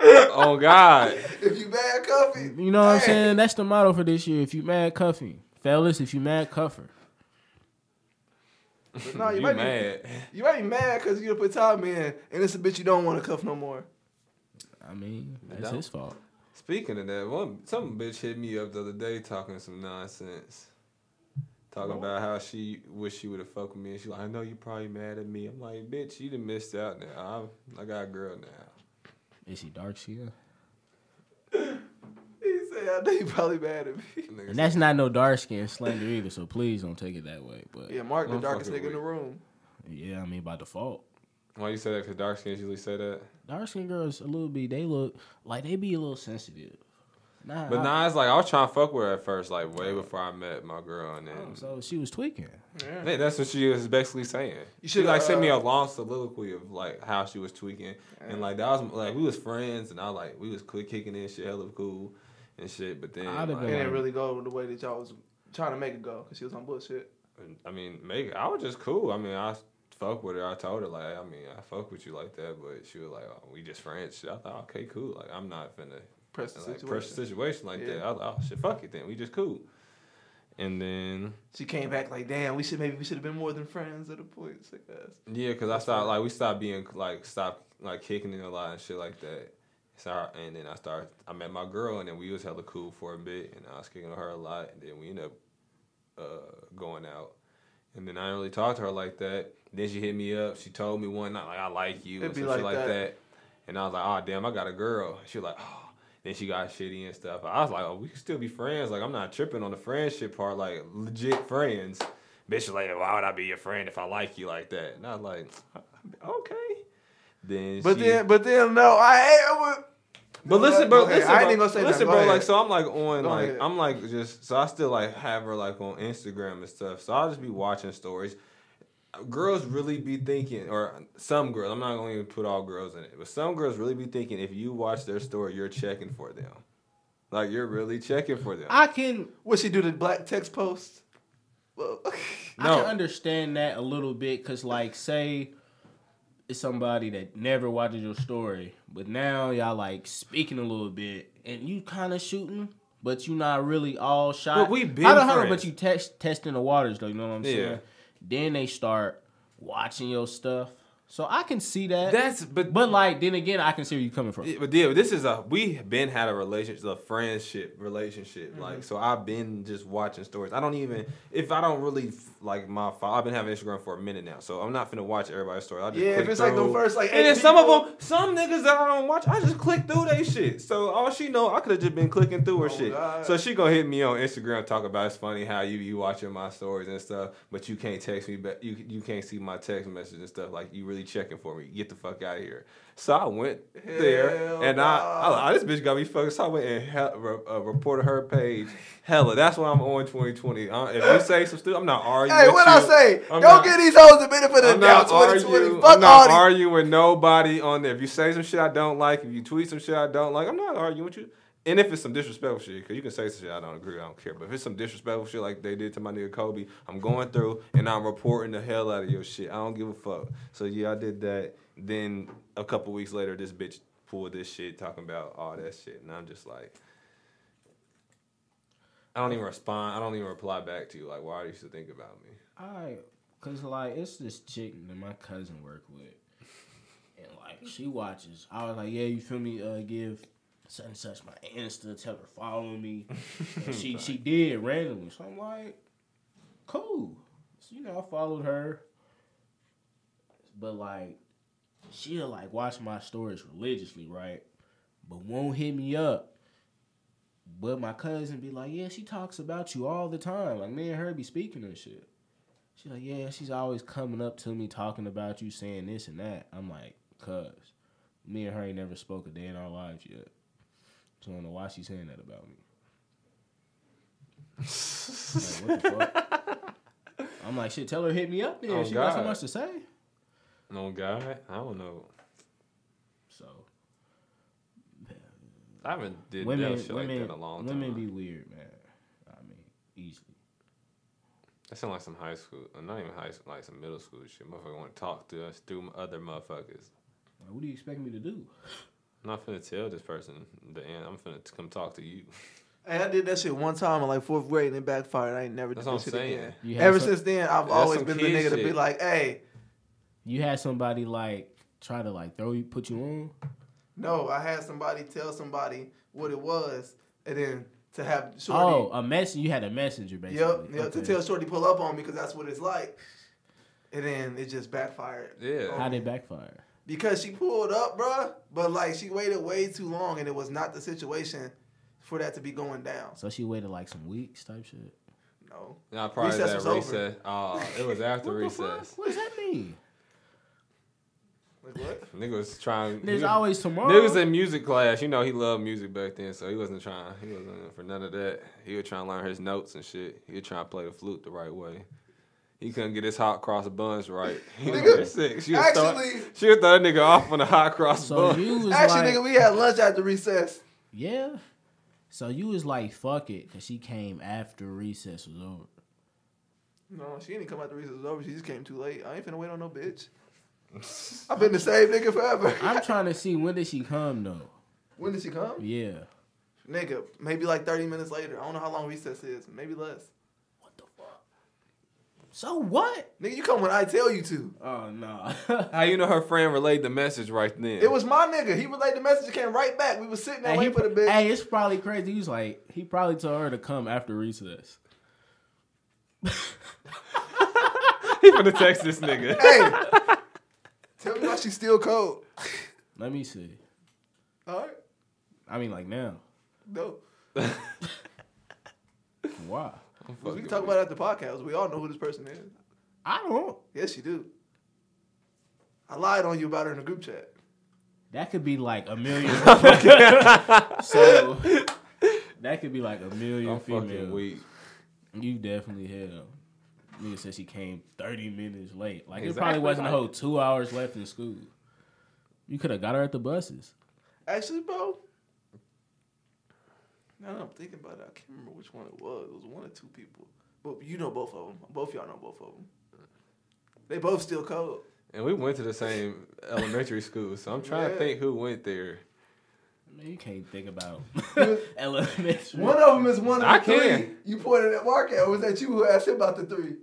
oh God, If you bad coffee, you know what I'm saying. That's the motto for this year. If you mad, cuffy. Fellas, if you mad, cuffer. But no, you, you might mad? be you might be mad because you put time in, and it's a bitch you don't want to cuff no more. I mean, that's don't. his fault. Speaking of that, one some bitch hit me up the other day talking some nonsense. Talking about how she wish she would have fucked with me, and she like, I know you probably mad at me. I'm like, bitch, you done missed out now. I'm, I got a girl now. Is she dark skin? He said, I know you probably mad at me. And that's not no dark skin slander either. So please don't take it that way. But Yeah, Mark, the I'm darkest nigga in the room. yeah, I mean by default. Why you say that? Cause dark skins usually say that. Dark skin girls a little bit. They look like they be a little sensitive. Nah, But I- nah, it's like I was trying to fuck with her at first, like way before I met my girl, and then oh, so she was tweaking. Yeah. Hey, that's what she was basically saying. You she should, like sent me a uh, long soliloquy of like how she was tweaking, and like that was like we was friends, and I like we was quick kicking in shit, hella cool and shit. But then I'd like, It didn't really go the way that y'all was trying to make it go because she was on bullshit. I mean, make I was just cool. I mean, I fuck with her. I told her like, I mean, I fuck with you like that, but she was like, oh, we just friends. Shit, I thought, okay, cool. Like I'm not finna Press the like situation. pressure situation like Yeah. that. I was like, oh shit, fuck it then. We just cool. And then She came back like, damn, we should maybe we should have been more than friends at a point. Ass. Yeah, cause I started like we stopped being like stopped like kicking it a lot and shit like that. So I- and then I started I met my girl and then we was hella cool for a bit and I was kicking her a lot and then we ended up uh, going out. And then I didn't really talk to her like that. Then she hit me up. She told me one night like I like you It'd and some like shit like that. that. And I was like, oh damn, I got a girl. She was like, oh. Then she got shitty and stuff. I was like, oh, we can still be friends. Like I'm not tripping on the friendship part. Like legit friends. Bitch like, why would I be your friend if I like you like that? And I was like, okay. Then But she- then, but then, no, I hate. I would, but listen, bro. ahead. Listen, I ain't bro. gonna say listen, bro. ahead. Like, so I'm like on, Go like, ahead. I'm like just, so I still like have her like on Instagram and stuff. So I'll just be watching stories. Girls really be thinking, or some girls. I'm not going to put all girls in it, but some girls really be thinking if you watch their story, you're checking for them. Like you're really checking for them. I can what she do the black text post? Well, I No. can understand that a little bit because, like, say it's somebody that never watches your story, but now y'all like speaking a little bit, and you kind of shooting, but you not really all shot. But we been I don't know, friends. but you test testing the waters though. You know what I'm Yeah. saying? Then they start watching your stuff, so I can see that. That's but but like then again, I can see where you coming from. Yeah, but yeah, this is a we been had a relationship, a friendship relationship. Mm-hmm. Like, so I've been just watching stories. I don't even if I don't really like my. I've been having Instagram for a minute now, so I'm not finna watch everybody's story. I just Yeah, if it's like the first, like, and then some of them, some niggas that I don't watch, I just click through they shit. So all she know, I could have just been clicking through her Oh, shit. God. So she gonna hit me on Instagram, talk about it's funny how you you watching my stories and stuff, but you can't text me but You you can't see my text message and stuff. Like you really checking for me. Get the fuck out of here. So I went there Hell and I. I, I this bitch got me fucked. So I went and he, re, uh, reported her page. Hella, that's why I'm on 2020. Uh, if you say some stupid, I'm not arguing. hey, what. I say? I'm Don't not- give these hoes the benefit of the doubt. 2020. arguing. Fuck I'm not arguing with nobody on there. If you say some shit I don't like, if you tweet some shit I don't like, I'm not arguing with you. And if it's some disrespectful shit, because you can say some shit I don't agree, I don't care. But if it's some disrespectful shit like they did to my nigga Kobe, I'm going through and I'm reporting the hell out of your shit. I don't give a fuck. So yeah, I did that. Then a couple weeks later, this bitch pulled this shit talking about all that shit, and I'm just like, I don't even respond. I don't even reply back to you. Like, why do you still think about me? Alright, cause like it's this chick that my cousin work with, and like she watches. I was like, yeah, you feel me? Uh, give such and such my Insta, tell her follow me. And she she did randomly, so I'm like, cool. So you know, I followed her, but like she'll like watch my stories religiously, right? But won't hit me up. But my cousin be like, yeah, she talks about you all the time. Like me and her be speaking and shit. She's like, yeah, she's always coming up to me talking about you, saying this and that. I'm like, cuz me and her ain't never spoke a day in our lives yet. So I don't know why she's saying that about me. like, what the fuck? I'm like, shit, tell her hit me up then. Oh, she got so much to say. No God, I don't know. So I haven't did women, that shit like that in a long time. women be weird, man. I mean, easily. That sound like some high school, uh, not even high school, like some middle school shit. Motherfucker want to talk to us through other motherfuckers. Like, what do you expect me to do? I'm not finna tell this person the end. I'm finna t- come talk to you. Hey, I did that shit one time in like fourth grade and it backfired. I ain't never That's did what that shit saying. again. Ever some- since then, I've always been the kid nigga to be like, "Hey, You had somebody like try to like throw you, put you on. no." I had somebody tell somebody what it was, and then to have Shorty. Oh, a mess. You had a messenger basically. Yep, yep. To Okay. tell Shorty pull up on me because that's what it's like, and then it just backfired. Yeah. How did it backfire? Because she pulled up, bruh, but like she waited way too long, and it was not the situation for that to be going down. So she waited like some weeks type shit. No, Nah, probably Recess that was over. recess. Oh, it was after What the fuck? recess. What does that mean? Like what? Nigga was trying. There's nigga- always tomorrow. Niggas in music class, you know, he loved music back then, so he wasn't trying. He wasn't for none of that. He was trying to learn his notes and shit. He was trying to play the flute the right way. He couldn't get his hot cross buns right. He was Nigga, sick. She was throwing, actually- she was throwing that nigga off on the hot cross so buns. you was Actually, like, nigga, we had lunch after recess. yeah. So you was like, fuck it, cause she came after recess was over. No, she didn't come after recess was over. She just came too late. I ain't finna wait on no bitch. I've been the same nigga forever. I'm trying to see when did she come though. when did she come? Yeah. Nigga, maybe like 30 minutes later. I don't know how long recess is. Maybe less. What the fuck? So what? Nigga, you come when I tell you to. Oh no. How you know her friend relayed the message right then? It was my nigga. He relayed the message and came right back. We was sitting there Hey, he, waiting for the bitch. hey, it's probably crazy. He was like, he probably told her to come after recess. he finna text this nigga. Hey, tell me why she's still cold. Let me see. All right, I mean, like now. no. Why? We can talk about it at the podcast. We all know who this person is. I don't. Yes, you do. I lied on you about her in the group chat. That could be like a million. so that could be like a million I'm fucking females. weak. You definitely have. Nigga said she came 30 minutes late. Like it probably wasn't a whole two hours left in school. You could have got her at the buses. Actually, bro. Now that I'm thinking about it, I can't remember which one it was. It was one or two people. But you know both of them. Both y'all know both of them. They both still cold. And we went to the same elementary school, so I'm trying Yeah. to think who went there. Man, you can't think about elementary. One of them is one of the I three. can. You pointed at Mark at. Was that you who asked him about the three?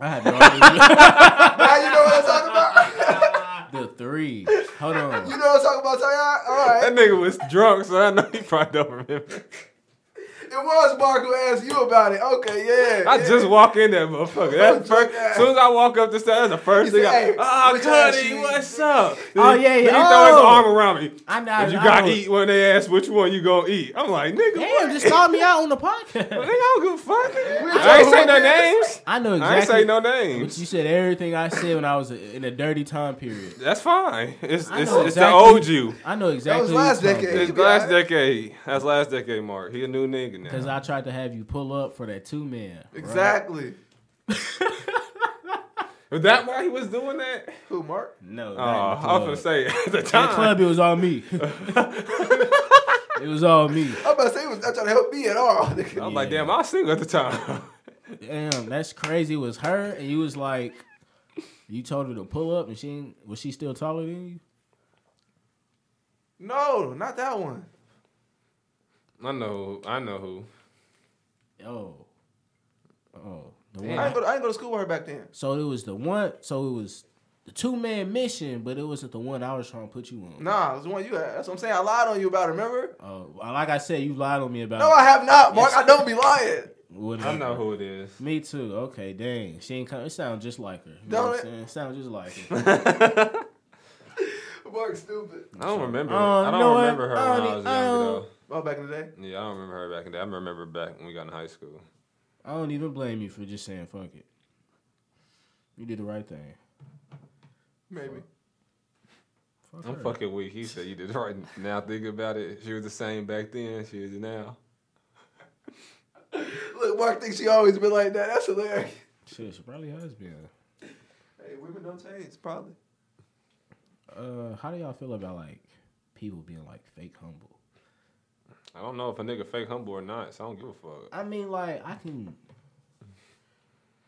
I had no idea. now you know what I'm talking about. the three. Hold on. you know what I'm talking about, Tayar? All That nigga was drunk, so I know he probably don't remember. It was Mark who asked you about it. Okay, yeah. I yeah. just walk in there, motherfucker. That first, as soon as I walk up the stairs, that's the first He thing said, I, "Hey, oh, Cuddy, you what's up? Oh, yeah, yeah. Then he throw his Oh. arm around me. I know. If you got to eat when they ask which one you gonna eat, I'm like, nigga, Damn, what? just call me out on the Nigga, podcast. I don't give a fuck. We I ain't told say no who it is. names. I know exactly. I ain't say no But names. you said everything I said when I was in a dirty time period. That's fine. It's I it's, know it's exactly- the old you. I know exactly. That was last decade. It's You last decade. That's last decade, Mark. He a new nigga Because. I tried to have you pull up for that two man. right? Exactly. Was that why he was doing that? Who, Mark? No. Oh, not in the I was gonna say at the In the club, it was all me. it was all me. I'm about to say he was not trying to help me at all. I was like, damn, I was single at the time. Damn, that's crazy. It was her, and you was like, you told her to pull up, and she was she still taller than you? no, not that one. I know, I know who. Oh, oh, the one. I ain't, go to, I ain't go to school with her back then. So it was the one. So it was the two man mission, but it wasn't the one I was trying to put you on. Nah, it was the one you had. That's what I'm saying. I lied on you about it, remember? Uh, like I said, you lied on me about. It. No, I have not, Mark. I don't be lying. Whatever. I know who it is. Me too. Okay, dang. She ain't come. It sounds just like her. You Don't know what it? I'm saying? It sounds just like her. Mark, stupid. I don't remember. Uh, I don't know what? remember her I when I was younger don't- though. Oh, back in the day. Yeah, I don't remember her back in the day. I remember back when we got in high school. I don't even blame you for just saying fuck it. You did the right thing. Maybe. Fuck I'm her. fucking weak. He said you did right. Now think about it. She was the same back then. She is now. Look, Mark thinks she always been like that. That's hilarious. Shit, she probably has been. Hey, women don't change, probably. Uh, how do y'all feel about like people being like fake humble? I don't know if a nigga fake humble or not, so I don't give a fuck. I mean, like I can.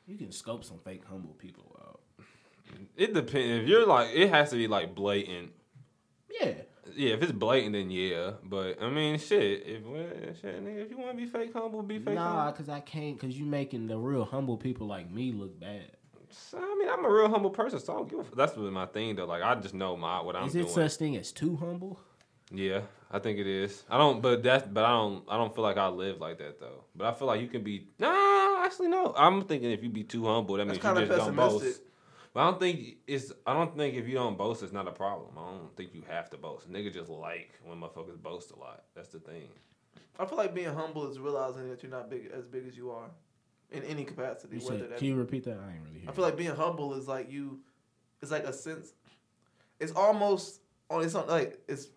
You can scope some fake humble people out. It depends. If you're like, it has to be like blatant. Yeah. Yeah, if it's blatant, then yeah. But I mean, shit. If shit, nigga, if you want to be fake humble, be fake Nah, humble. cause I can't. Cause you making the real humble people like me look bad. So, I mean, I'm a real humble person, so I don't give a. That's my thing though. Like, I just know my what I'm saying. Is it doing. such thing as too humble? Yeah, I think it is. I don't, but that's, but I don't, I don't feel like I live like that though. But I feel like you can be. Nah, actually, no. I'm thinking if you be too humble, that That's means you just don't boast. But I don't think it's. I don't think if you don't boast, it's not a problem. I don't think you have to boast. Nigga just like when motherfuckers boast a lot. That's the thing. I feel like being humble is realizing that you're not big as big as you are, in any capacity. You said, that can you repeat that? I ain't really hear. I feel like being humble is like you. It's like a sense. It's almost on. It's on like it's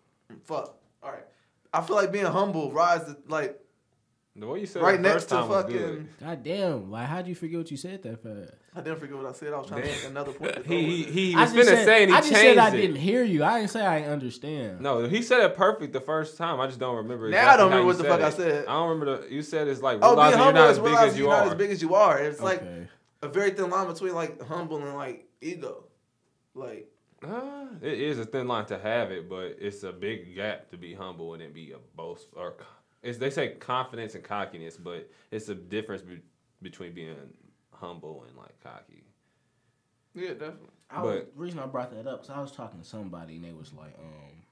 fuck. All right. I feel like being humble rises like The way you said right it the next first to time was fucking. good. God damn! Like, how'd you forget what you said that fast? I didn't forget what I said. I was trying to make another point. to He he, he was just finna said, say and he I just changed said I it. didn't hear you. I didn't say I understand. No, he said it perfect the first time. I just don't remember. Now I don't remember what the fuck I said. I don't remember the. You said it's like Oh, being realizing you're humble not as big as you you're not as big as you are. It's like a very thin line between like humble and like ego. Like Uh, it is a thin line to have it, but it's a big gap to be humble and then be a boast. Or co- it's they say confidence and cockiness, but it's a difference be, between being humble and like cocky. yeah, definitely. I was, But- the reason I brought that up is I was talking to somebody and they was like, um,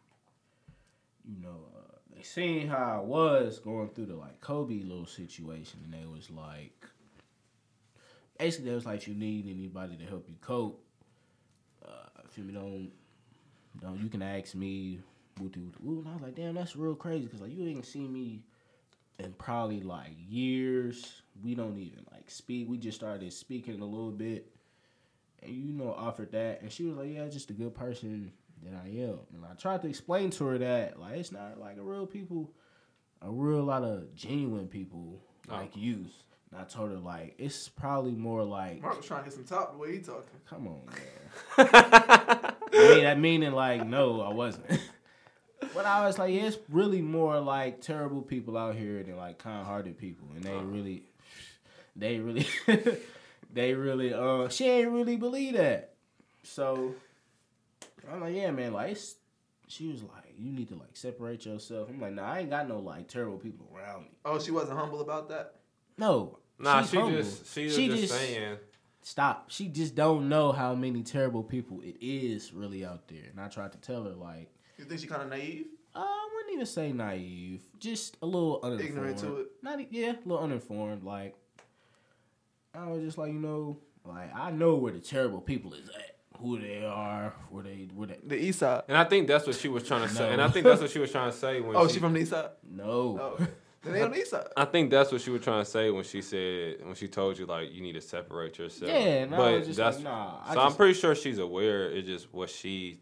you know, uh, they seen how I was going through the like Kobe little situation, and they was like, basically, they was like, you need anybody to help you cope. If you don't, don't you can ask me. Woo. And I was like, damn, that's real crazy because like you ain't seen me in probably like years. We don't even like speak. We just started speaking a little bit and you know offered that and she was like yeah just a good person that i am and i tried to explain to her that like it's not like a real people a real lot of genuine people oh. like you and i told her like it's probably more like Mark was trying to get some top the way he talking. come on man. I mean that meaning like no i wasn't. But i was like yeah, it's really more like terrible people out here than like kind-hearted people. And they really they really they really uh she ain't really believe that. So i'm like yeah man like it's, she was like you need to like separate yourself. I'm like nah i ain't got no like terrible people around me. Oh, she wasn't humble about that. no Nah, she's she humble. just she, She just just- saying. stop she just don't know how many terrible people it is really out there and i tried to tell her like You think she kind of naive? uh, I wouldn't even say naive, just a little uninformed. Ignorant to it. Not e- yeah, a little uninformed. Like I was just like, you know, like I know where the terrible people is at, who they are, where they, where they. The east side. And I think that's what she was trying to say. And I think that's what she was trying to say when Oh, she, she from the east side. No, Oh, then they on the east side. I think that's what she was trying to say when she said when she told you like you need to separate yourself. Yeah, and I but just that's like, nah, I so I'm pretty sure she's aware. It's just what she,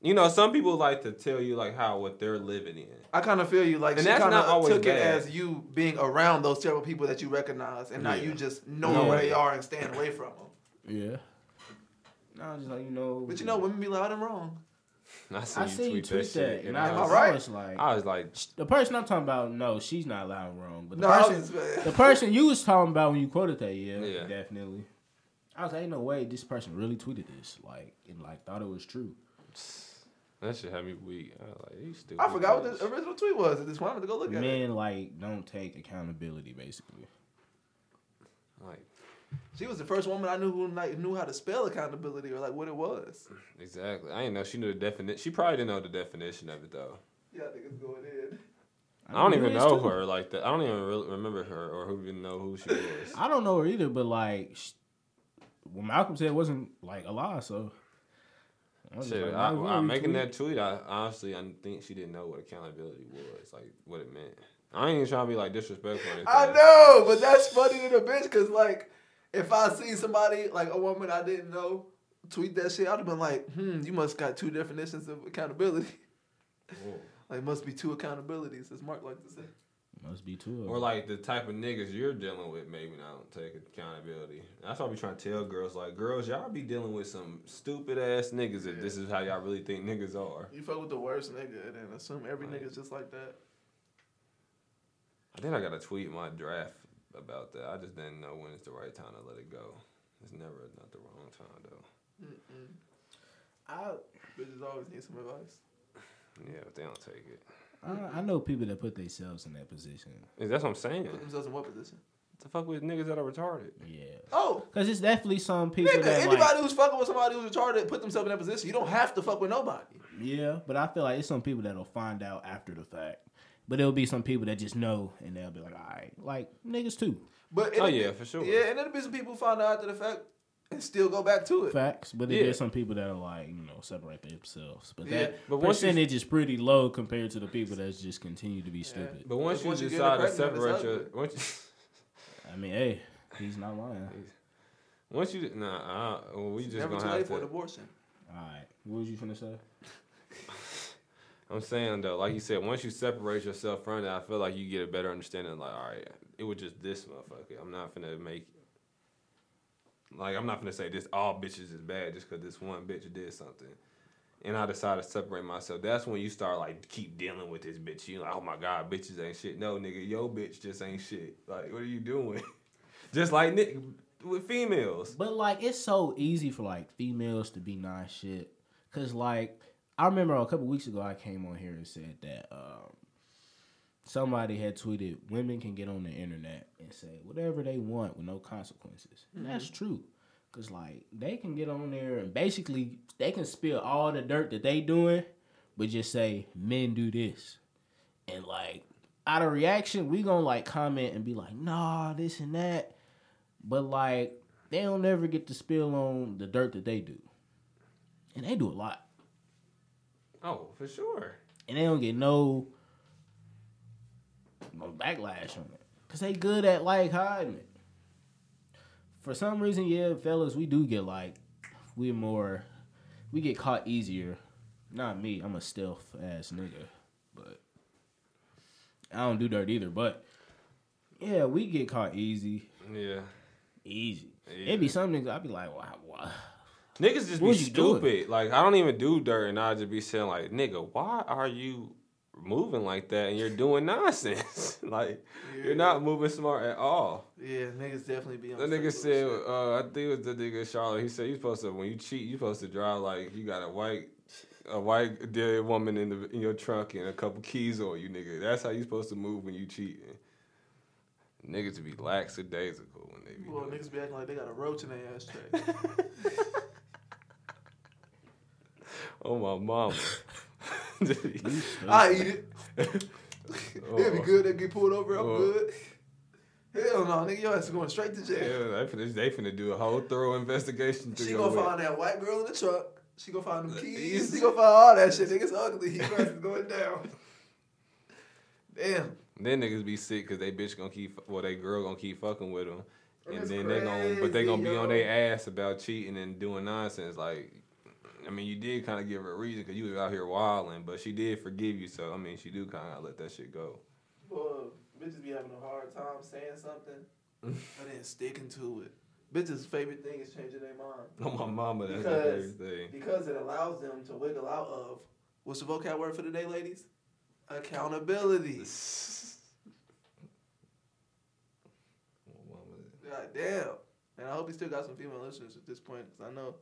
you know, some people like to tell you like how what they're living in. I kind of feel you like And she that's kind not of always took it as you being around those terrible people that you recognize, and not you just knowing where they are and staying away from them. yeah. No, I was just like you know. But you know, women be loud and wrong. I see I you see you tweet, tweet that, shit, and I I, I was, was, right? I was like, I was like, the person I'm talking about, no, she's not loud and wrong. But the No, person, was, the person you was talking about when you quoted that, yeah, Yeah. definitely. I was like, ain't no way this person really tweeted this, like, and like thought it was true. that shit had me weak. I was like. I forgot what bitch. the original tweet was at this point. I'm gonna go look at it. Men like don't take accountability, basically. Like She was the first woman I knew who like knew how to spell accountability or like what it was. exactly. I didn't know she knew the definition. She probably didn't know the definition of it though. Yeah, I think it's going in. I don't mean, even know too. her like that. I don't even really remember her or who even know who she was. I don't know her either, but like, sh- what Malcolm said it wasn't like a lie, so I'm, Shit, like, I, might as well I, making retweet. that tweet, I honestly I think she didn't know what accountability was, like what it meant. I ain't even trying to be like disrespectful. I know, but that's funny to the bitch because like if I see somebody like a woman I didn't know tweet that shit, I'd have been like, hmm, you must got two definitions of accountability. like must be two accountabilities, as Mark like to say. Must be two. of Or like the type of niggas you're dealing with, maybe not take accountability. That's why I be trying to tell girls, like, girls, y'all be dealing with some stupid ass niggas if this is how y'all really think niggas are. You fuck with the worst nigga and then assume every Right. nigga's just like that. I think I got to tweet my draft about that. I just didn't know when it's the right time to let it go. It's never not the wrong time though. Mm-mm. I, Bitches always need some advice. Yeah, but they don't take it. I, I know people that put themselves in that position. Is that's what I'm saying? Put themselves in what position? The fuck with niggas that are retarded. Yeah. Oh, Cause it's definitely some people nigga, that anybody like, who's fucking with somebody who's retarded put themselves in that position. You don't have to fuck with nobody. yeah, but I feel like it's some people that'll find out after the fact. But there'll be some people that just know and they'll be like, all right, like niggas too. But Oh, yeah, be- for sure. Yeah, and then there'll be some people who find out after the fact and still go back to it. Facts, but Yeah. there's some people that are like, you know, separate themselves. But Yeah, that but once you- percentage is pretty low compared to the people that just continue to be stupid. But once Because you once you get decide to separate your, once you, I mean, hey, he's not lying. once you, nah, uh, well, we just Never gonna too have late for an to. abortion. All right, what was you finna say? I'm saying though, like you said, once you separate yourself from that, I feel like you get a better understanding. Like, all right, it was just this motherfucker. I'm not gonna make. Like, I'm not gonna say this all bitches is bad just because this one bitch did something. And I decided to separate myself. That's when you start like keep dealing with this bitch. You like, oh my god, bitches ain't shit. No, nigga, yo bitch just ain't shit. Like, what are you doing? just like Nick with females. But like, it's so easy for like females to be nice shit. Cause like, I remember a couple weeks ago I came on here and said that um, somebody had tweeted women can get on the internet and say whatever they want with no consequences. And that's true. Cause like they can get on there and basically they can spill all the dirt that they doing, but just say men do this. And like out of reaction, we gonna like comment and be like, nah, this and that. But like they don't never get to spill on the dirt that they do. And they do a lot. Oh, for sure. And they don't get no, no backlash on it. Cause they good at like hiding it. For some reason, yeah, fellas, we do get like we're more we get caught easier. Not me, I'm a stealth ass nigga. But I don't do dirt either, but yeah, we get caught easy. Yeah. Easy. Yeah. It'd be some niggas I'd be like, wow, wow. Niggas just What be you doing? stupid. Like I don't even do dirt, and I just be saying like, "Nigga, why are you moving like that? And you're doing nonsense. like you're not moving smart at all." Yeah, niggas definitely be on The nigga said, uh, I think it was the nigga Charlotte. He said you supposed to when you cheat, you supposed to drive like you got a white, a white dead woman in the in your trunk and a couple keys on you, nigga. That's how you supposed to move when you cheating. Niggas be lackadaisical when they be. Well, niggas be acting like they got a roach in their ashtray. Oh my mom. I eat it. Oh. It'd be good. They get pulled over. I'm Oh. good. Hell no, nigga, your ass is going straight to jail. Yeah, they finna, they finna do a whole thorough investigation. She gonna find that white girl in the truck. She gonna find them The keys. She gonna find all that shit. Niggas ugly. Ass is going down. Damn. Then niggas be sick because they bitch gonna keep, well, they girl gonna keep fucking with them, and That's then they gonna, but they gonna be on their ass about cheating and doing nonsense. Like, I mean, you did kind of give her a reason because you was out here wilding, but she did forgive you. So I mean, she do kind of let that shit go. Well, bitches be having a hard time saying something and then sticking to it. Bitches' favorite thing is changing their mind On my mama, that's the Because- favorite thing. because it allows them to wiggle out of what's the vocab word for the day, ladies? Accountability. My mama. God damn. And I hope you still got some female listeners at this point because I know.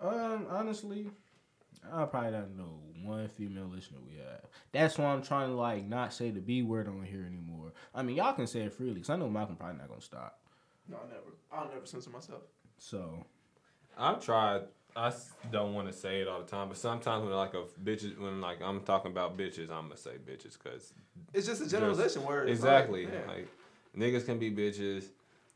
Um, honestly, I probably don't know one female listener we have. That's why I'm trying to like not say the B word on here anymore. I mean, y'all can say it freely because I know Malcolm probably not gonna stop. No, I never. I'll never censor myself. So I've tried. I don't want to say it all the time, but sometimes when like a bitches, when like I'm talking about bitches, I'm gonna say bitches because It's just a generalization word. Exactly like, like niggas can be bitches,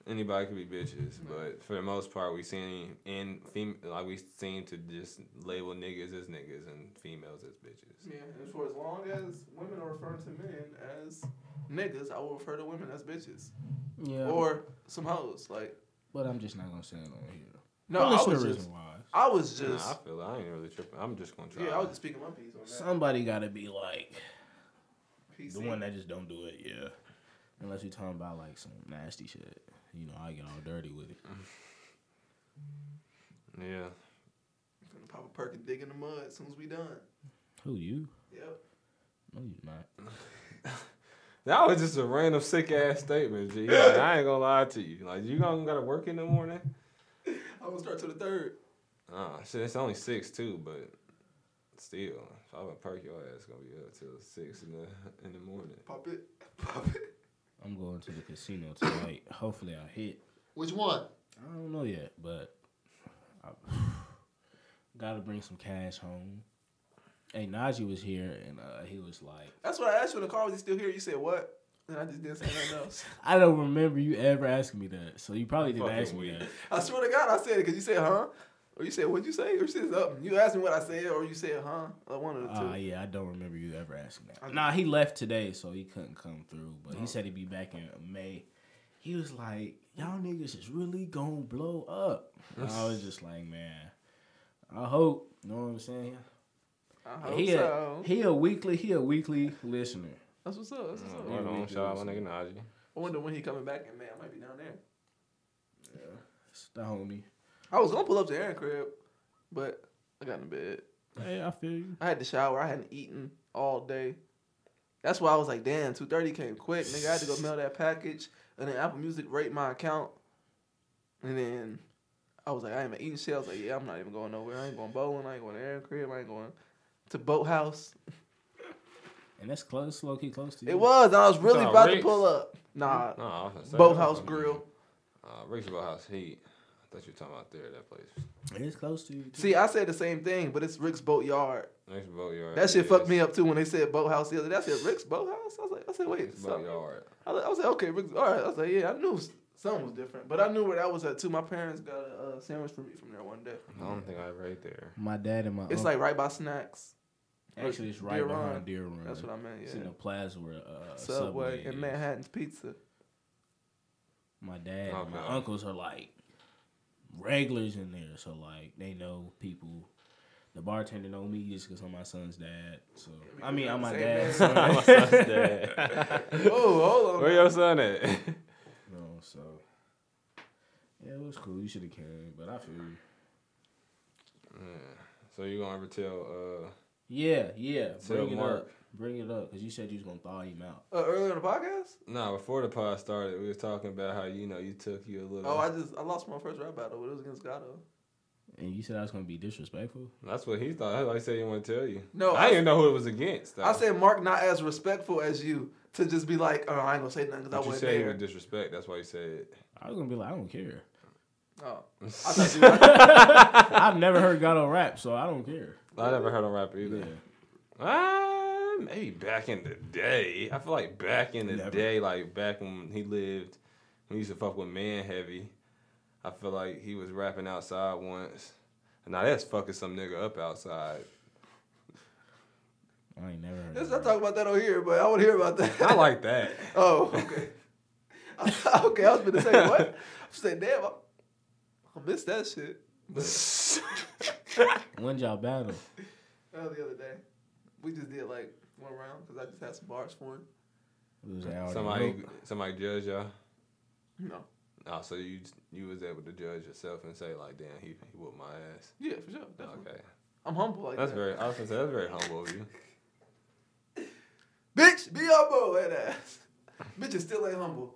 Anybody could be bitches, but for the most part, we seen in fem- like we seem to just label niggas as niggas and females as bitches. Yeah, and for as long as women are referring to men as niggas, I will refer to women as bitches Yeah. or some hoes. Like, but I'm just not gonna say it on here. no, For I was just, reason wise. I was Nah, just, I feel it. I ain't really tripping. I'm just gonna try. yeah, I was just speaking my piece on that. Somebody gotta be like PC. the one that just don't do it. Yeah. Unless you're talking about like some nasty shit. You know, I get all dirty with it. yeah. I'm gonna pop a perk and dig in the mud as soon as we done. Who you? Yep. No, you're not. That was just a random sick ass statement, G. Like, I ain't gonna lie to you. Like you gonna gotta work in the morning? I'm gonna start to the third. Ah, shit, it's only six too, but still, if I would perk your ass, gonna be up till six in the in the morning. Pop it. Pop it. I'm going to the casino tonight. Hopefully I hit. Which one? I don't know yet, but I gotta bring some cash home. Hey, Najee was here and uh, he was like, That's what I asked you in the car. Was he still here? You said what? And I just didn't say nothing else. I don't remember you ever asking me that, so you probably didn't Fucking ask me weak. that. I swear to God, I said it because you said huh, or you said what'd you say, or you said something. You asked me what I said, or you said huh. Like one of the two. Uh, yeah, I don't remember you ever asking that. Nah, he left today, so he couldn't come through. But he said he'd be back in May. He was like, "Y'all niggas is really gonna blow up." And I was just like, "Man, I hope." You know what I'm saying? I hope He a, so. he a weekly he a weekly listener. That's what's up. That's what's up. Right we on, do shout out my nigga Najee. I wonder when he coming back, and man, I might be down there. It's the homie. I was gonna pull up to Aaron crib, but I got in bed. Hey, I feel you. I had to shower. I hadn't eaten all day. That's why I was like, damn, two thirty came quick. Nigga, I had to go mail that package, and then Apple Music rate my account, and then I was like, I ain't even eating shit. I was like, yeah, I'm not even going nowhere. I ain't going bowling. I ain't going to Aaron crib. I ain't going to Boathouse. And that's close, low key close to you. It was. I was really Nah, about to pull up. Nah, No, I was gonna say, Boathouse Grill. Uh, Rick's Boathouse Heat. I thought you were talking about there, that place. It's close to you. Too. See, I said the same thing, but it's Rick's Boatyard. Next boatyard. That shit is fucked me up too when they said Boathouse the other day. I said Rick's Boathouse. I was like, I said, wait, Rick's so- boatyard. I was, I was like, okay, Rick's, all right. I was like, yeah, I knew something was different, but I knew where that was at too. My parents got a uh, sandwich for me from there one day. I don't think I right there. My dad and my It's uncle, like right by snacks. actually it's right Deer Run. behind Deer Run. That's what I meant. It's Yeah. in the plaza where uh, Subway, Subway and is. Manhattan's Pizza. My dad, and my Okay. uncles are like regulars in there, so like they know people. The bartender know me just because I'm my son's dad. So I mean, I'm my Same dad's man. son. My son's dead. oh, hold on. Where your son at? no, so yeah, it was cool. You should have came, but I feel you. so you gonna ever tell? Uh, Yeah, yeah. Tell Bring it Mark. up. Bring it up because you said you was gonna thaw him out. Uh, earlier in the podcast? no, before the pod started, we was talking about how you know you took you a little. Oh, I just I lost my first rap battle, but it was against Gatto. And you said I was gonna be disrespectful. That's what he thought. I why he said he want to tell you. No, I, I- didn't know who it was against. Though. I said Mark not as respectful as you to just be like, oh, I ain't gonna say nothing because I wasn't said you there. would disrespect. That's why you said. I was gonna be like, I don't care. Oh, I have never heard Gato rap, so I don't care. I never heard him rap either. Yeah. Ah, maybe back in the day. I feel like back in the Never. day, like back when he lived, when he used to fuck with Man Heavy. I feel like he was rapping outside once. Now that's fucking some nigga up outside. I ain't never heard. Let's not talk about that on here, but I want to hear about that. I like that. Oh, okay. okay, I was gonna say what? I said, damn, I, I missed that shit. rap. When y'all battle? Oh, the other day, we just did like one round because I just had some bars for him. It was out somebody, somebody judge y'all. No, Oh, so you you was able to judge yourself and say like, damn, he he whooped my ass. yeah, for sure. Definitely. Okay, I'm humble like that's that. very. I was gonna say that's very humble of you. Bitch, be humble, that ass. Bitches still ain't humble.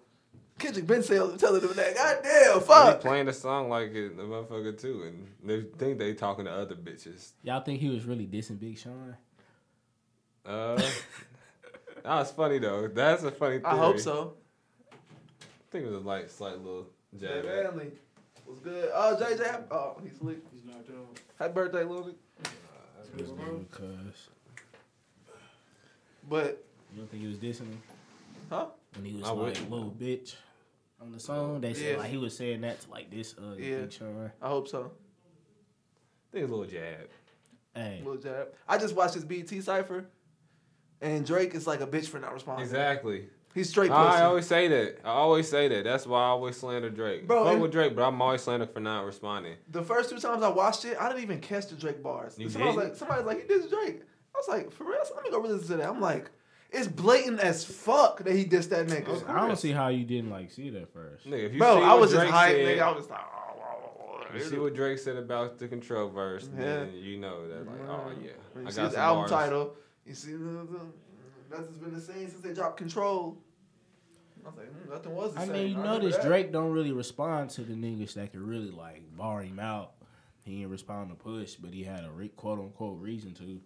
Kendrick been saying, telling them that. God damn, They fuck. playing the song like it, the motherfucker too, and they think they talking to other bitches. Y'all think he was really dissing Big Sean? Uh, that's funny though. That's a funny. Theory. I hope so. I think it was a light, slight little Jay jab. at- Manley was good. Oh, JJ, oh, he's asleep. He's not doing. Happy birthday, Lil Nick. This dude, Cuz. But, You don't think he was dissing him huh? when he was I like wouldn't. little bitch? on the song. They said Yeah. like he was saying that to like this uh Yeah. Big I hope so. I think it's a little jab. Hey, Lil Jab. I just watched his BET cipher, and Drake is like a bitch for not responding. Exactly. He's straight pussy. I always say that. I always say that. That's why I always slander Drake. Bro, Fuck with Drake, but I'm always slandering for not responding. the first two times I watched it, I didn't even catch the Drake bars. You somebody was didn't? like, somebody was like, he dissed Drake. I was like, for real? Let me go listen to that. I'm like, it's blatant as fuck that he dissed that nigga. I don't see how you didn't like see that first. Nigga, if you Bro, see I what was just Drake hyped, said, nigga. I was just like, oh, oh, oh, You see what Drake said about the control verse, Yeah. then you know that like, oh yeah, When you I see got his some album bars. title, you see the, the nothing's been the same since they dropped Control. I was like, hmm, nothing was the I same. mean, you I notice. Drake don't really respond to the niggas that could really like bar him out. He didn't respond to Push, but he had a re- quote unquote reason to.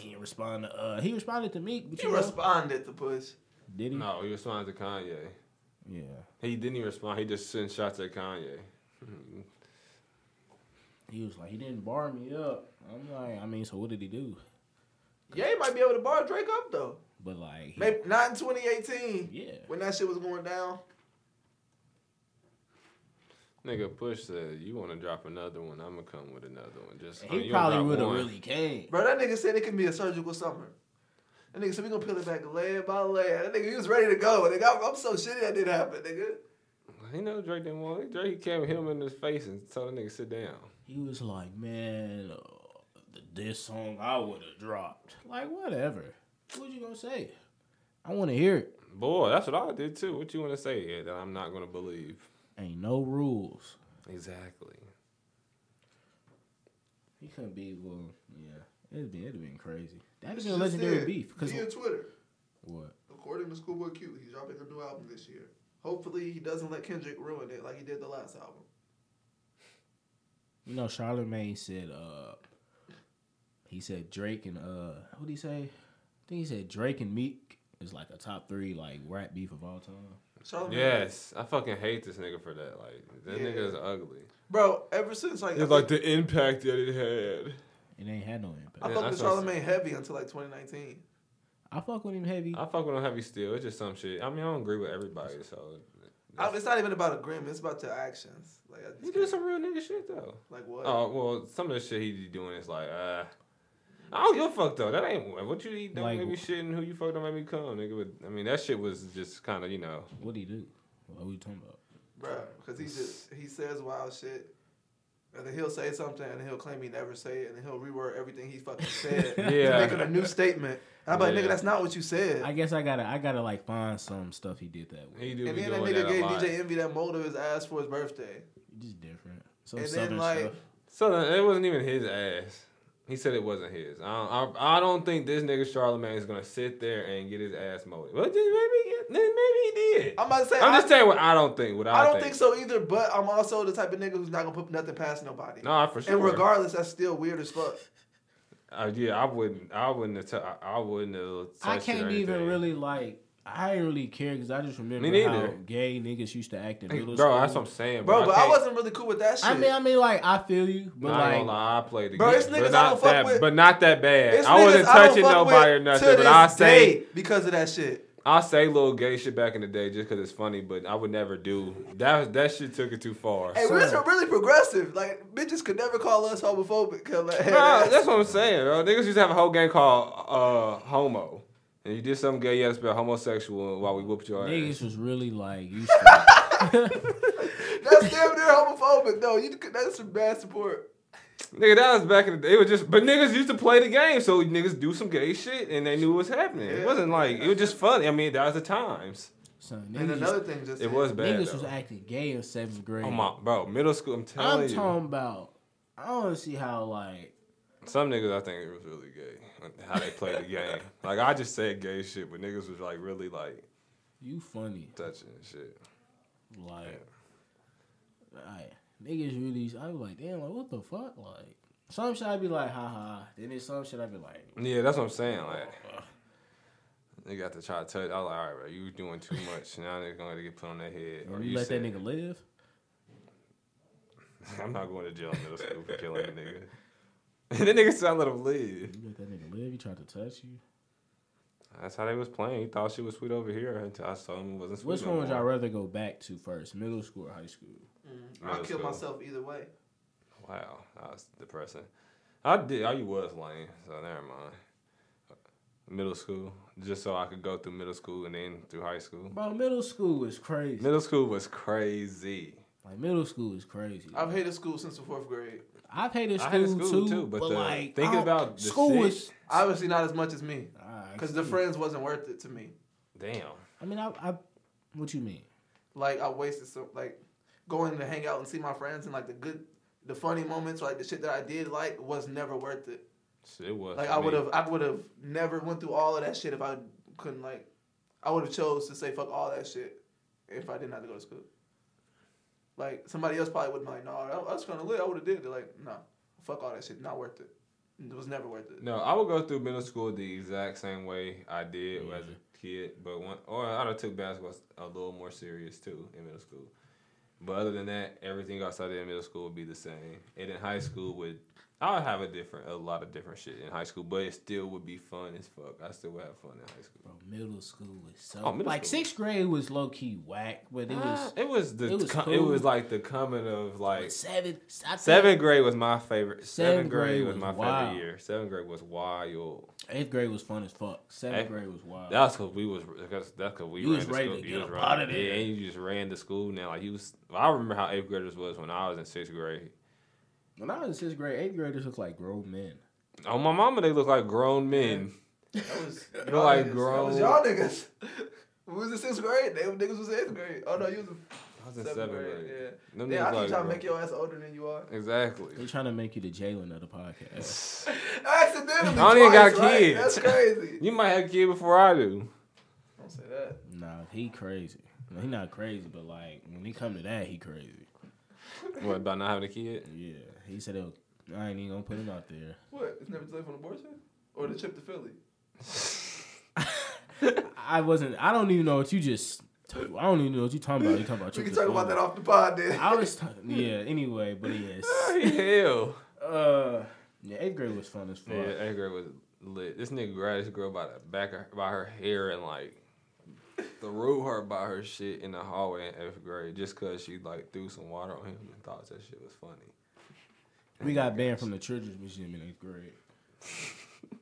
He didn't respond to. uh He responded to Meek, but He you know, responded to Push. did he? No, he responded to Kanye. Yeah. He didn't even respond. He just sent shots at Kanye. He was like, he didn't bar me up. I'm like, I mean, so what did he do? Yeah, he might be able to bar Drake up though. But like, he- Maybe not in 2018 yeah. when that shit was going down. Nigga, Push said, "You want to drop another one? I'm gonna come with another one." Just I He mean, probably would have really came. Bro, that nigga said it can be a surgical summer. That nigga said we gonna peel it back layer by layer. That nigga, he was ready to go. Nigga, I'm, I'm so shitty that didn't happen, nigga. He know Drake didn't want it. Drake came him in his face and told the nigga sit down. He was like, man, uh, this song I would have dropped. Like, whatever. What you gonna say? I want to hear it. Boy, that's what I did too. What you want to say yeah, that I'm not gonna believe? Ain't no rules. Exactly. He couldn't be well. Yeah, it'd be it'd been crazy. That'd It's been a legendary it. beef. Cause Via Twitter, what? according to Schoolboy Q, he's dropping a new album this year. Hopefully, he doesn't let Kendrick ruin it like he did the last album. You know, Charlamagne said. uh He said Drake and uh, what did he say? I think he said Drake and Meek is like a top three like rap beef of all time. Charlamagne- Yes, I fucking hate this nigga for that. Like that Yeah. nigga is ugly. bro. Ever since like, It's like the impact that it had. It ain't had no impact. I Yeah, fucked that's with Charlamagne heavy until like 2019. I fuck with him heavy. I fuck with him heavy still. It's just some shit. I mean, I don't agree with everybody, so I, it's not even about agreement. It's about your actions. Like I just he did some real nigga shit though. like what? Oh well, some of the shit he be doing is like, uh, I don't give a fuck though. That ain't what you eat. Don't Like- make me shit, and who you fuck don't make me come, nigga. But I mean, that shit was just kind of you know. What do he do? What are we talking about? Bro, because he just he says wild shit, and then he'll say something, and he'll claim he never say it, and then he'll reword everything he fucking said, Yeah. making a new statement. And I'm like, Yeah. nigga, that's not what you said. I guess I gotta I gotta like find some stuff he did that way. He do and then that nigga gave. DJ Envy that mold of his ass for his birthday. Just different. Some And then, southern like- stuff. So then, it wasn't even his ass. He said it wasn't his. I don't, I, I don't think this nigga Charlamagne is gonna sit there and get his ass molded. But then maybe, then maybe he did. I'm about to say, I'm I, just telling you what I don't think. What I, I don't think. so either. But I'm also the type of nigga who's not gonna put nothing past nobody. No, for sure. And regardless, that's still weird as fuck. Uh, yeah, I wouldn't. I wouldn't have. T- I, I wouldn't have. I touched it or can't even really like. I didn't really care because I just remember Me how gay niggas used to act in Hey, middle bro, school. that's what I'm saying, Bro, bro. but I can't- wasn't really cool with that shit. I mean, I mean, like I feel you, but Nah, I like ain't gonna lie, I played the Bro, game, it's niggas but I not don't fuck that, with. but not that bad. It's I wasn't niggas I touching fuck nobody or with nothing, but I say because of that shit. I say little gay shit back in the day just because it's funny, but I would never do that. That shit took it too far. Hey, we're just really progressive. Like bitches could never call us homophobic. 'cause, Like, hey, Nah, that's- that's what I'm saying, bro. Niggas used to have a whole game called uh, Homo. And you did something gay, you had to spell homosexual while we whooped your ass. niggas was really like used to. that's damn near homophobic. though. you that's some bad support. Nigga, that was back in the day. It was just, but niggas used to play the game, so niggas do some gay shit, and they knew what was happening. It wasn't like it was just funny. I mean, that was the times. Son, And niggas, another thing, just It was bad. niggas was acting gay in seventh grade. Oh my, bro, middle school. I'm telling you. I'm talking about. I don't see how like some niggas I think it was really gay how they play the game. Like I just said gay shit, but niggas was like really like you funny. touching shit. Like, like niggas really. I was like, damn, like what the fuck? Like some shit I'd be like, haha. ha. Then there's some shit I'd be like, Yeah, that's what I'm saying. Like they got to try to touch. I was like, all right, bro, you doing too much. Now they're gonna get put on their head. Or you you let said, that nigga live. I'm not going to jail in middle school for killing a nigga. that nigga sound let him live. You let that nigga live. He tried to touch you. That's how they was playing. He thought she was sweet over here until I told him it wasn't sweet. Which no one would more. y'all rather go back to first, middle school or high school? Mm, I'll kill school. myself either way. Wow, that was depressing. I did. I you was lame, so never mind. Middle school, just so I could go through middle school and then through high school. Bro, middle school was crazy. Middle school was crazy. Like middle school is crazy. I've hated school since the fourth grade. I've hated I school, hated school too, too, but but, the- like thinking about the school shit- is Obviously, not as much as me, Ah, because the friends wasn't worth it to me. Damn. I mean, I, I what you mean? Like I wasted some, like going to hang out and see my friends and like the good, the funny moments, like the shit that I did like was never worth it. It was Like I would have, I would have never went through all of that shit if I couldn't like. I would have chose to say fuck all that shit if I didn't have to go to school. Like somebody else probably would have been like, no, I, I was gonna live. I would have did it. Like no, fuck all that shit. Not worth it. It was never worth it. No, I would go through middle school the exact same way I did Yeah. as a mm-hmm. kid, but one or I done took basketball a little more serious too in middle school. But other than that, everything else I did in middle school would be the same. And in high school would I would have a different a lot of different shit in high school, but it still would be fun as fuck. I still would have fun in high school. Bro, middle school was so Oh, like school. sixth grade was low key whack, but it was Ah, it was the it was co- it was like the coming of like seven. I think seventh grade was my favorite. Seventh Seventh grade grade was was my wild. favorite year. Seventh grade was wild. Eighth grade was fun as fuck. Seventh Eighth- grade was wild. That's because we was that's because we You ran was ready school. to get was up running- outta there. Yeah, and you just ran to school now. Like you was. I remember how eighth graders was when I was in sixth grade. When I was in sixth grade, eighth graders looked like grown men. Oh my mama, they look like grown men. That was They're y'all like niggas. grown. That was y'all niggas. we was in sixth grade. They niggas was in eighth grade. Oh no, you was in I was in seventh, seventh grade. grade. Yeah. Them Yeah, niggas I keep like trying to make your ass older than you are. Exactly. They trying to make you the Jalen of the podcast. Accidentally. I don't even got twice, right? kids. That's crazy. You might have a kid before I do. Don't say that. nah, he crazy. No, he not crazy, but like when he come to that, he crazy. What about not having a kid? Yeah, he said he'll, I ain't even gonna put him out there. What? It's never too late for an abortion? Or the trip to Philly? I wasn't. I don't even know what you just. I don't even know what you're talking about. You talking about? We can triple talk about that off the pod then. I was. Talking, yeah. Anyway, but yes. Hell. Uh, yeah, eighth grade was fun as fuck. Yeah, eighth grade was lit. This nigga grabbed this girl by the back of, by her hair and like threw her by her shit in the hallway in eighth grade just cause she like threw some water on him and thought that shit was funny. We got banned from the children's museum in eighth grade.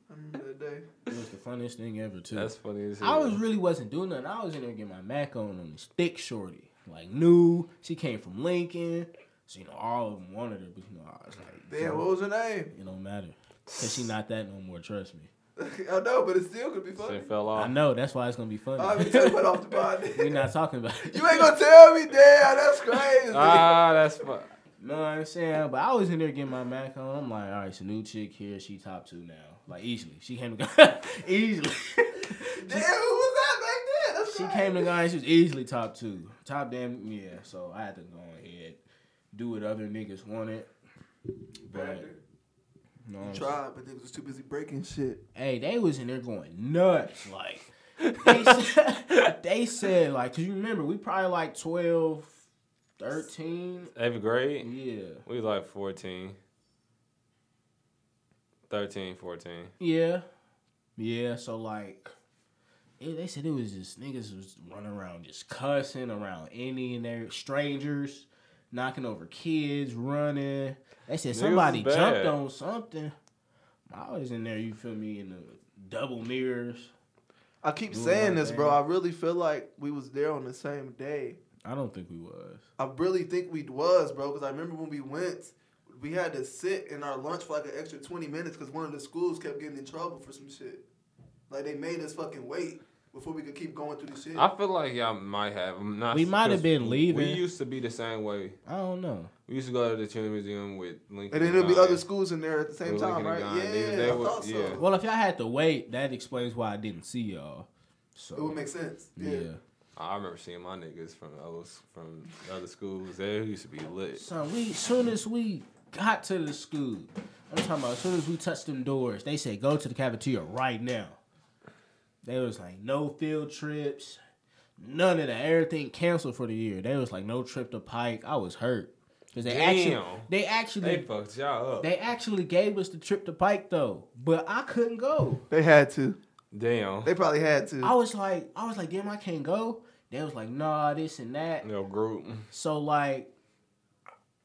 I remember that day. It was the funniest thing ever too. That's funny as hell. I was really wasn't doing nothing. I was in there getting my Mac on on this thick shorty, like new. She came from Lincoln, so you know all of them wanted her, but you know I was like, Damn, what was her name? it don't matter, cause she not that no more. Trust me. I know, but it still could be funny. Shit fell off. I know that's why it's gonna be funny. All right, we talk about off the pod. We're not talking about it. You ain't gonna tell me, damn, that's crazy. Ah, that's fun. No, I'm saying, but I was in there getting my Mac on. I'm like, all right, it's a new chick here. She top two now, like easily. She came to easily. damn, who was that back then? That's she came to guys. She was easily top two, top damn yeah. So I had to go ahead, do what other niggas wanted. But no, You tried, but niggas was too busy breaking shit. hey, they was in there going nuts. Like they said, they said like, cause you remember we probably like 12, 13. Eighth grade, Yeah, we was like 14. 13, 14. yeah, yeah. So like. It, they said it was just niggas was running around just cussing around any and there strangers, knocking over kids, running. They said somebody jumped on something. I was in there, you feel me, in the double mirrors. I keep saying my this, bro. I really feel like we was there on the same day. I don't think we was. I really think we was, bro, because I remember when we went, we had to sit in our lunch for like an extra 20 minutes because one of the schools kept getting in trouble for some shit. Like they made us fucking wait before we could keep going through the shit. I feel like y'all might have. I'm not We might have been leaving. We used to be the same way. I don't know. We used to go to the Children's Museum with Lincoln. and then there'll be other schools in there at the same With time, Lincoln right? and Guy. They- Yeah, they I was- thought so. yeah. Well, if y'all had to wait, that explains why I didn't see y'all. So It would make sense. Yeah. yeah. I remember seeing my niggas from those from other schools. They used to be lit. Son, we soon as we got to the school, I'm talking about as soon as we touched them doors, they said go to the cafeteria right now. They was like no field trips, none of that. Everything canceled for the year. They was like no trip to Pike. I was hurt because they actually they actually They fucked y'all up. they actually gave us the trip to Pike though, but I couldn't go. They had to. Damn. They probably had to. I was like, I was like, damn, I can't go. They was like, nah, this and that. No group. So like,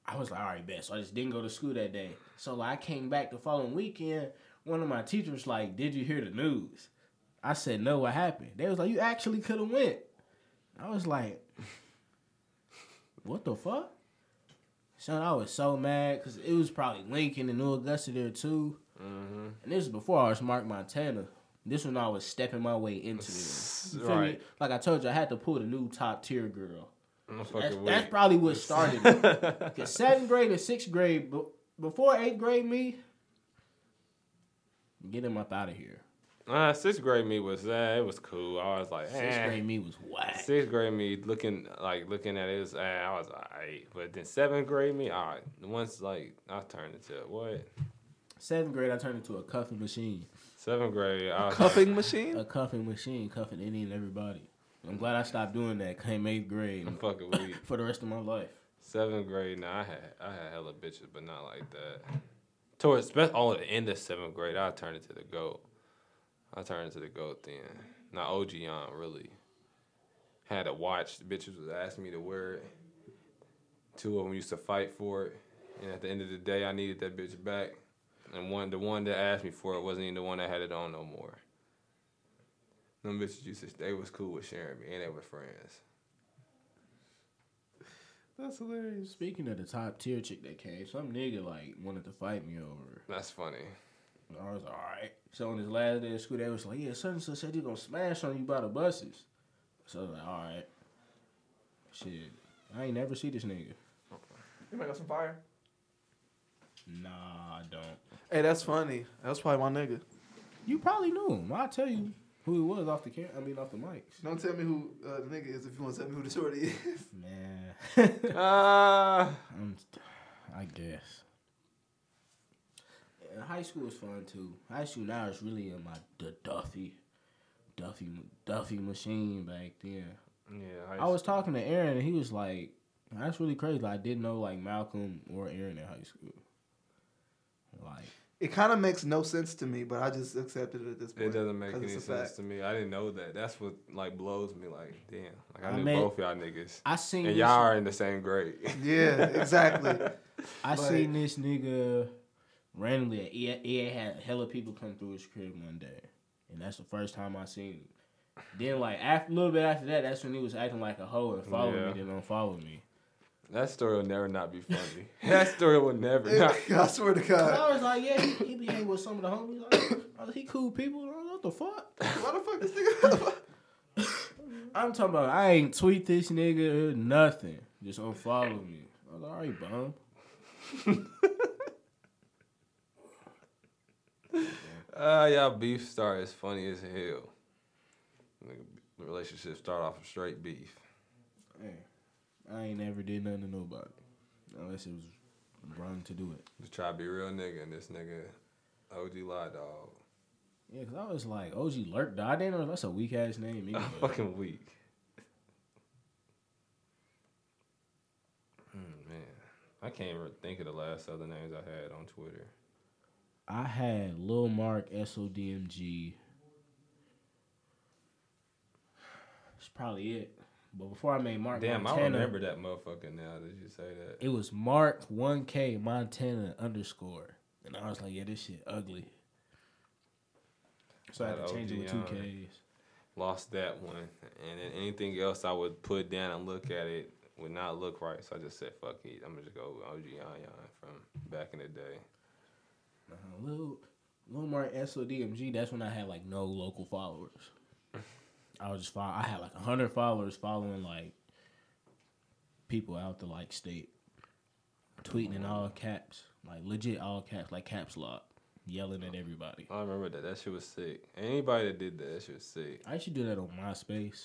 I was like, all right, bet. So I just didn't go to school that day. So like, I came back the following weekend. One of my teachers like, did you hear the news? I said, no. What happened? They was like, you actually could have went. I was like, what the fuck? Son, I was so mad because it was probably Lincoln and New Augusta there too. Mm-hmm. And this is before I was Mark Montana. This one I was stepping my way into it. Right. Like I told you, I had to pull the new top tier girl. I'm That's, that's probably what started it. Cause seventh grade and sixth grade, be- before eighth grade, me, get him up out of here. Uh, sixth grade me was uh, it was cool. I was like, Sixth eh. grade me was whack. Sixth grade me looking like looking at it, was, uh, I was alright. But then seventh grade me, alright. Once like I turned into what? Seventh grade, I turned into a cuffing machine. Seventh grade, I was Cuffing machine. A cuffing machine, cuffing any and everybody. I'm glad I stopped doing that. Came eighth grade I'm fucking weak. for the rest of my life. Seventh grade, now I had I had hella bitches, but not like that. Towards especially all at the end of seventh grade, I turned into the goat. I turned into the goat then. Not OG on really. Had to watch. The bitches was asking me to wear it. Two of them used to fight for it, and at the end of the day, I needed that bitch back. And one, the one that asked me for it wasn't even the one that had it on no more. Them bitches used to, they was cool with sharing me, and they were friends. That's hilarious. Speaking of the top tier chick that came, some nigga like wanted to fight me over. That's funny. I was like, all right. So on his last day of school, they was like, yeah, such and such said he gonna smash on you by the buses. So I was like, all right. Shit, I ain't never see this nigga. You might got some fire. Nah, I don't. Hey, that's funny. That's probably my nigga. You probably knew him. I'll tell you who he was off the cam. I mean, off the mics. Don't tell me who uh, the nigga is if you want to tell me who the shorty is. Man, Ah. I'm, I guess. Yeah, high school was fun too. High school now is really in my the Duffy, Duffy, Duffy machine back then. Yeah, I was talking to Aaron and he was like, "That's really crazy. Like, I didn't know like Malcolm or Aaron in high school. Like, It kind of makes no sense to me, but I just accepted it at this point. It doesn't make any sense fact. to me. I didn't know that. That's what like blows me. Like, damn. Like I, I knew mean- both y'all niggas, I seen and y'all are in the same grade. Yeah, exactly. I like- seen this nigga randomly. He, he had hella people come through his crib one day, and that's the first time I seen him. Then like after a little bit after that, that's when he was acting like a hoe and following Yeah. me, then unfollow me. That story will never not be funny. that story will never not. I swear to God. I was like, yeah, he, he be hanging with some of the homies. Like, oh, he cool people. I was like, What the fuck? Why the fuck this nigga? I'm talking about I ain't tweet this nigga nothing. Just unfollow me. I was like, all right, bum. Ah, y'all beef start is funny as hell. Nigga, Relationship start off with straight beef. Hey, I ain't never did nothing to nobody. Unless it was wrong to do it. Just try to be a real nigga, and this nigga, OG lie dog, Yeah, cause I was like, OG Lurk died. I didn't know that's a weak ass name. Either. fucking weak. Hmm, man, I can't even think of the last other names I had on Twitter. I had Lil Mark SODMG. That's probably it. But before I made Mark Damn, I Montana, remember that motherfucker now that you say that. it was Mark 1K Montana underscore. And I was like, yeah, this shit ugly. So I had That to change it with two. K's. Lost that one, and then anything else I would put down and look at it would not look right. So I just said, "Fuck it, I'm gonna just go OG Yon Yon from back in the day." Uh, Lil, Lil Mark SODMG, that's when I had like no local followers. I was just follow, I had like hundred followers following like people out the like state, tweeting in all caps, like legit all caps, like caps lock, yelling at everybody. I remember that. That shit was sick. Anybody that did that, that shit was sick. I used to do that on MySpace.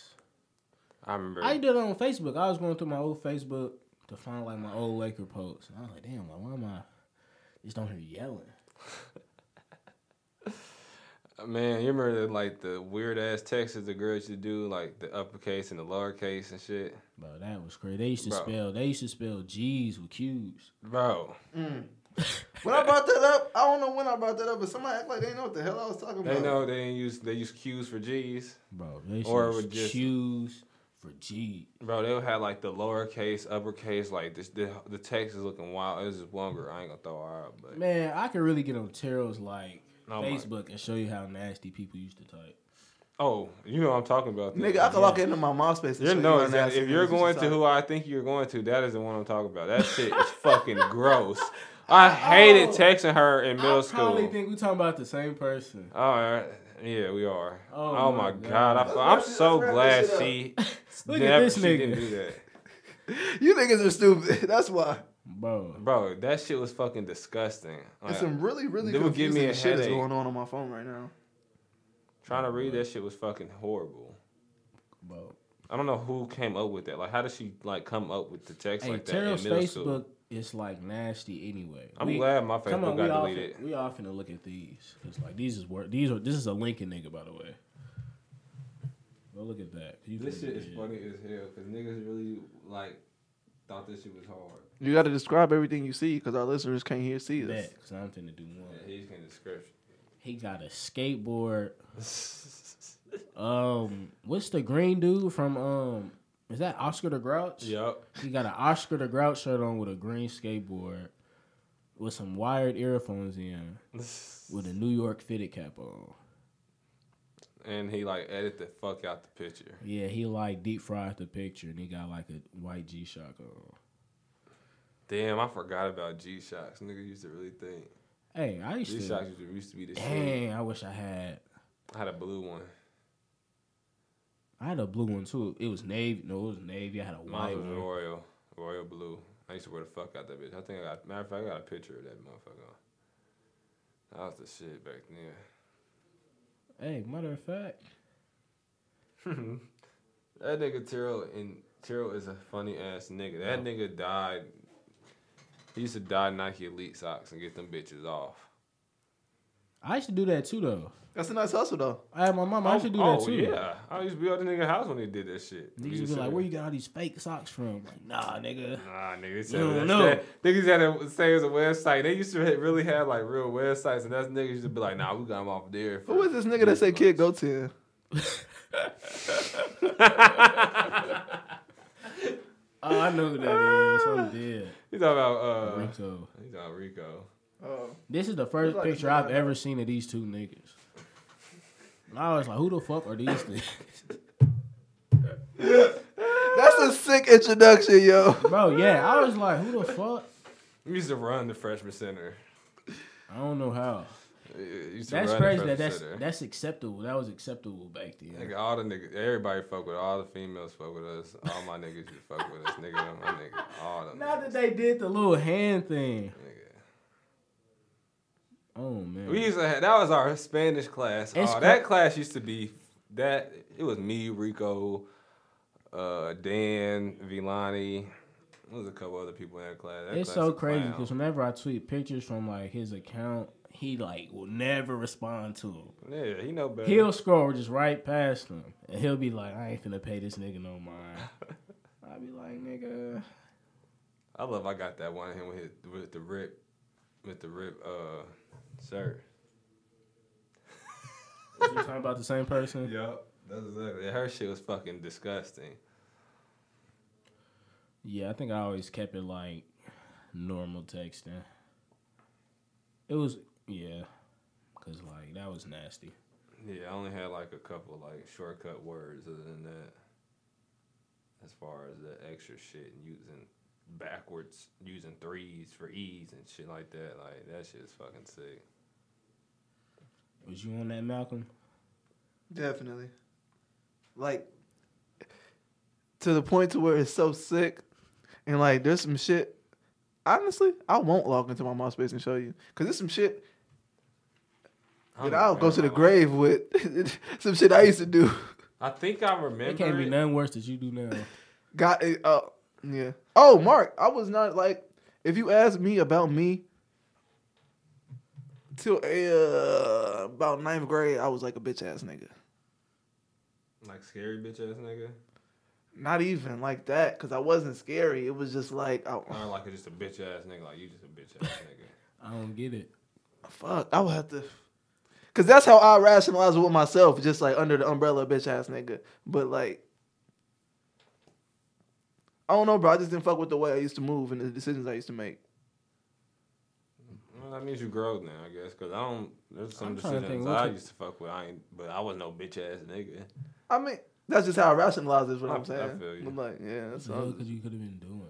I remember. I did it on Facebook. I was going through my old Facebook to find like my old Laker posts. And I was like, damn, like, why am I just don't hear yelling? Man, you remember the, like the weird ass texts the girls used to do, like the uppercase and the lowercase and shit, Bro, that was crazy. They used to Bro. spell they used to spell G's with Q's. bro. Mm. When I brought that up, I don't know when I brought that up, but somebody act like they know what the hell I was talking about. They know they ain't use they use Q's for G's. Bro, they should Or or would just- choose for G. Bro, they'll have like the lowercase, uppercase, like this. The, the text is looking wild. It's just one girl. I ain't gonna throw her out, but Man, I could really get on Terrell's like Oh Facebook and show you how nasty people used to type. oh, you know what I'm talking about. Nigga, I can log into my MySpace. and You show know how exactly. If you're going to who I think you're going to, that is the one I'm talking about. That shit is fucking gross. I hated Oh. texting her in middle school. I probably think we're talking about the same person. All right. Yeah, we are. Oh Oh, my my God. god, I, I'm so glad she Look never at this she nigga, didn't do that. You niggas are stupid. That's why. Bro. Bro, that shit was fucking disgusting. There's Like, some really, really They give me confusing a shit is headache. going on on my phone right now. trying to read that shit was fucking horrible. Bro. I don't know who came up with that. Like, how did she like come up with the text Hey, like that Terrell's in middle Facebook school? is like nasty anyway. I'm We- glad my Come Facebook on, we got all, deleted. fin- we all finna look at these because like these is work. These are this is a Lincoln nigga by the way. Go look at that. You This shit is it. funny as hell because niggas really like thought this shit was hard. You got to describe everything you see because our listeners can't hear see us. Bet, cause I'm finna do one. Yeah, he's getting description. He got a skateboard. Um, what's the green dude from um? Is that Oscar the Grouch? Yup. He got an Oscar the Grouch shirt on with a green skateboard, with some wired earphones in, with a New York fitted cap on. And he like edit the fuck out the picture. Yeah, he like deep fried the picture, and he got like a white G Shock on. Damn, I forgot about G Shocks. Nigga used to really think Hey, I used G to. G Shocks used to, be the shit. Dang, I wish I had. I had a blue one. I had a blue one too. It was navy. No, it was navy. I had a white Mine was one. royal, royal blue. I used to wear the fuck out that bitch. I think I got matter of fact I got a picture of that motherfucker. That was the shit back then. Hey, matter of fact, That nigga Terrell and Terrell is a funny ass nigga. That nigga died. He used to dye Nike Elite socks and get them bitches off. I used to do that too though. That's a nice hustle though. I had my mom. I used to do that too. yeah, I used to be at the nigga house when they did that shit. Niggas He would be like, "Where you got all these fake socks from?" Like, nah, nigga. Nah, nigga. You said don't that, know. that- Niggas had to say it was a website. They used to ha- really have like real websites, and that's niggas used to be like, "Nah, we got them off there." Who is this nigga that said kid go to? Oh, I know who that is. I'm dead. He's talking about uh, Rico. he's talking about Rico. Oh, This is the first like picture I've ever seen of these two niggas. And I was like, who the fuck are these niggas? that's a sick introduction, yo. Bro, yeah, I was like, who the fuck? We used to run the freshman center. I don't know how. Used to That's crazy that that's center. that's acceptable. That was acceptable back then. Nigga, all the niggas, everybody fuck with all the females fuck with us. All my niggas used to fuck with us. Nigga, my nigga, all them. Not that they did the little hand thing. nigga. Oh man. We used to have, that was our Spanish class. Oh, cra- that class used to be that it was me, Rico, uh, Dan, Vilani. There was a couple other people in that class. That it's class so crazy because whenever I tweet pictures from like his account, he like will never respond to them. yeah, he know better. He'll scroll just right past them, and he'll be like, "I ain't finna pay this nigga no mind." I'll be like, "Nigga, I love I got that one of him with his, with the rip with the rip uh was you talking about the same person?" Yup. That's exactly. Her shit was fucking disgusting. Yeah, I think I always kept it like normal texting. It was yeah, cause like that was nasty. Yeah, I only had like a couple like shortcut words. Other than that, as far as the extra shit and using backwards, using threes for e's and shit like that, like that shit is fucking sick. Was you on that, Malcolm? Definitely. Like to the point to where it's so sick, and like there's some shit. Honestly, I won't log into my MySpace and show you because there's some shit I don't that I'll go to the remember. grave with. some shit I used to do. I think I remember. It can't be it. nothing worse that you do now. Got it. Uh, yeah. Oh, Mark, I was not like. If you ask me about me, till uh, about ninth grade, I was like a bitch ass nigga. Like scary bitch ass nigga. Not even like that, cause I wasn't scary. It was just like, oh, I like it's just a bitch ass nigga. Like you just a bitch ass nigga. I don't get it. fuck, I would have to. Cause that's how I rationalize it with myself, just like under the umbrella bitch ass nigga. But like, I don't know, bro. I just didn't fuck with the way I used to move and the decisions I used to make. Well, that means you grow now, I guess. Cause I don't. There's some I'm trying to think, decisions I used to fuck with. I ain't, but I was no bitch ass nigga. I mean, that's just how I rationalize it. Is what I- I'm saying. I saying. feel you. But like, yeah, that's So all. could you could have been doing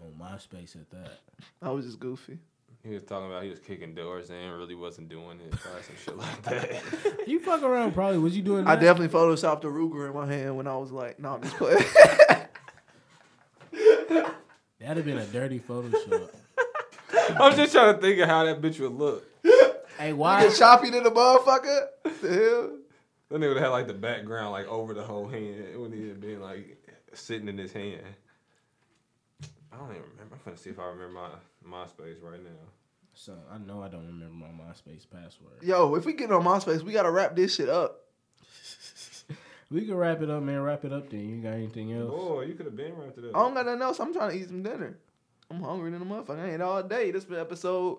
on MySpace at that? I was just goofy. He was talking about he was kicking doors and really wasn't doing it. Probably some shit like that. You fuck around, probably. Was you doing? I that? definitely photoshopped a Ruger in my hand when I was like, no, I'm just playing. That'd have been a dirty Photoshop. I'm just trying to think of how that bitch would look. hey, why? Get choppy to the motherfucker. The hell? That nigga would have had like the background like over the whole hand. It wouldn't even been like sitting in his hand. I don't even remember. I'm gonna see if I remember my MySpace right now. So I know I don't remember my MySpace password. Yo, if we get on MySpace, we gotta wrap this shit up. We can wrap it up, man. Wrap it up then. You got anything else? Boy, you could have been right to that. I don't got nothing else. I'm trying to eat some dinner. I'm hungry than a motherfucker. I ain't all day. This been episode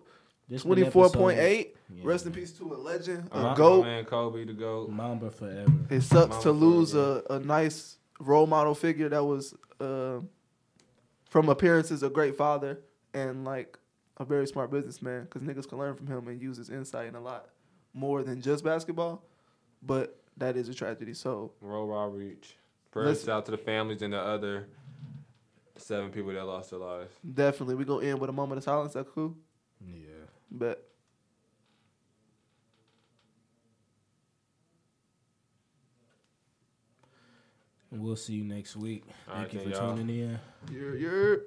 This been twenty four point episode- Yeah. Rest in peace to a legend, a Uh, my goat. man Kobe the goat. Mamba forever. It sucks Mama to lose forever. a, a nice role model figure that was uh, from appearances a great father and like a very smart businessman because niggas can learn from him and use his insight in a lot more than just basketball. But that is a tragedy. So Roll Rob Reach. Prayers out to the families and the other seven people that lost their lives. definitely we gonna end with a moment of silence. That cool? Yeah. But we'll see you next week. All Thank right, you for y'all. tuning in. you're you're.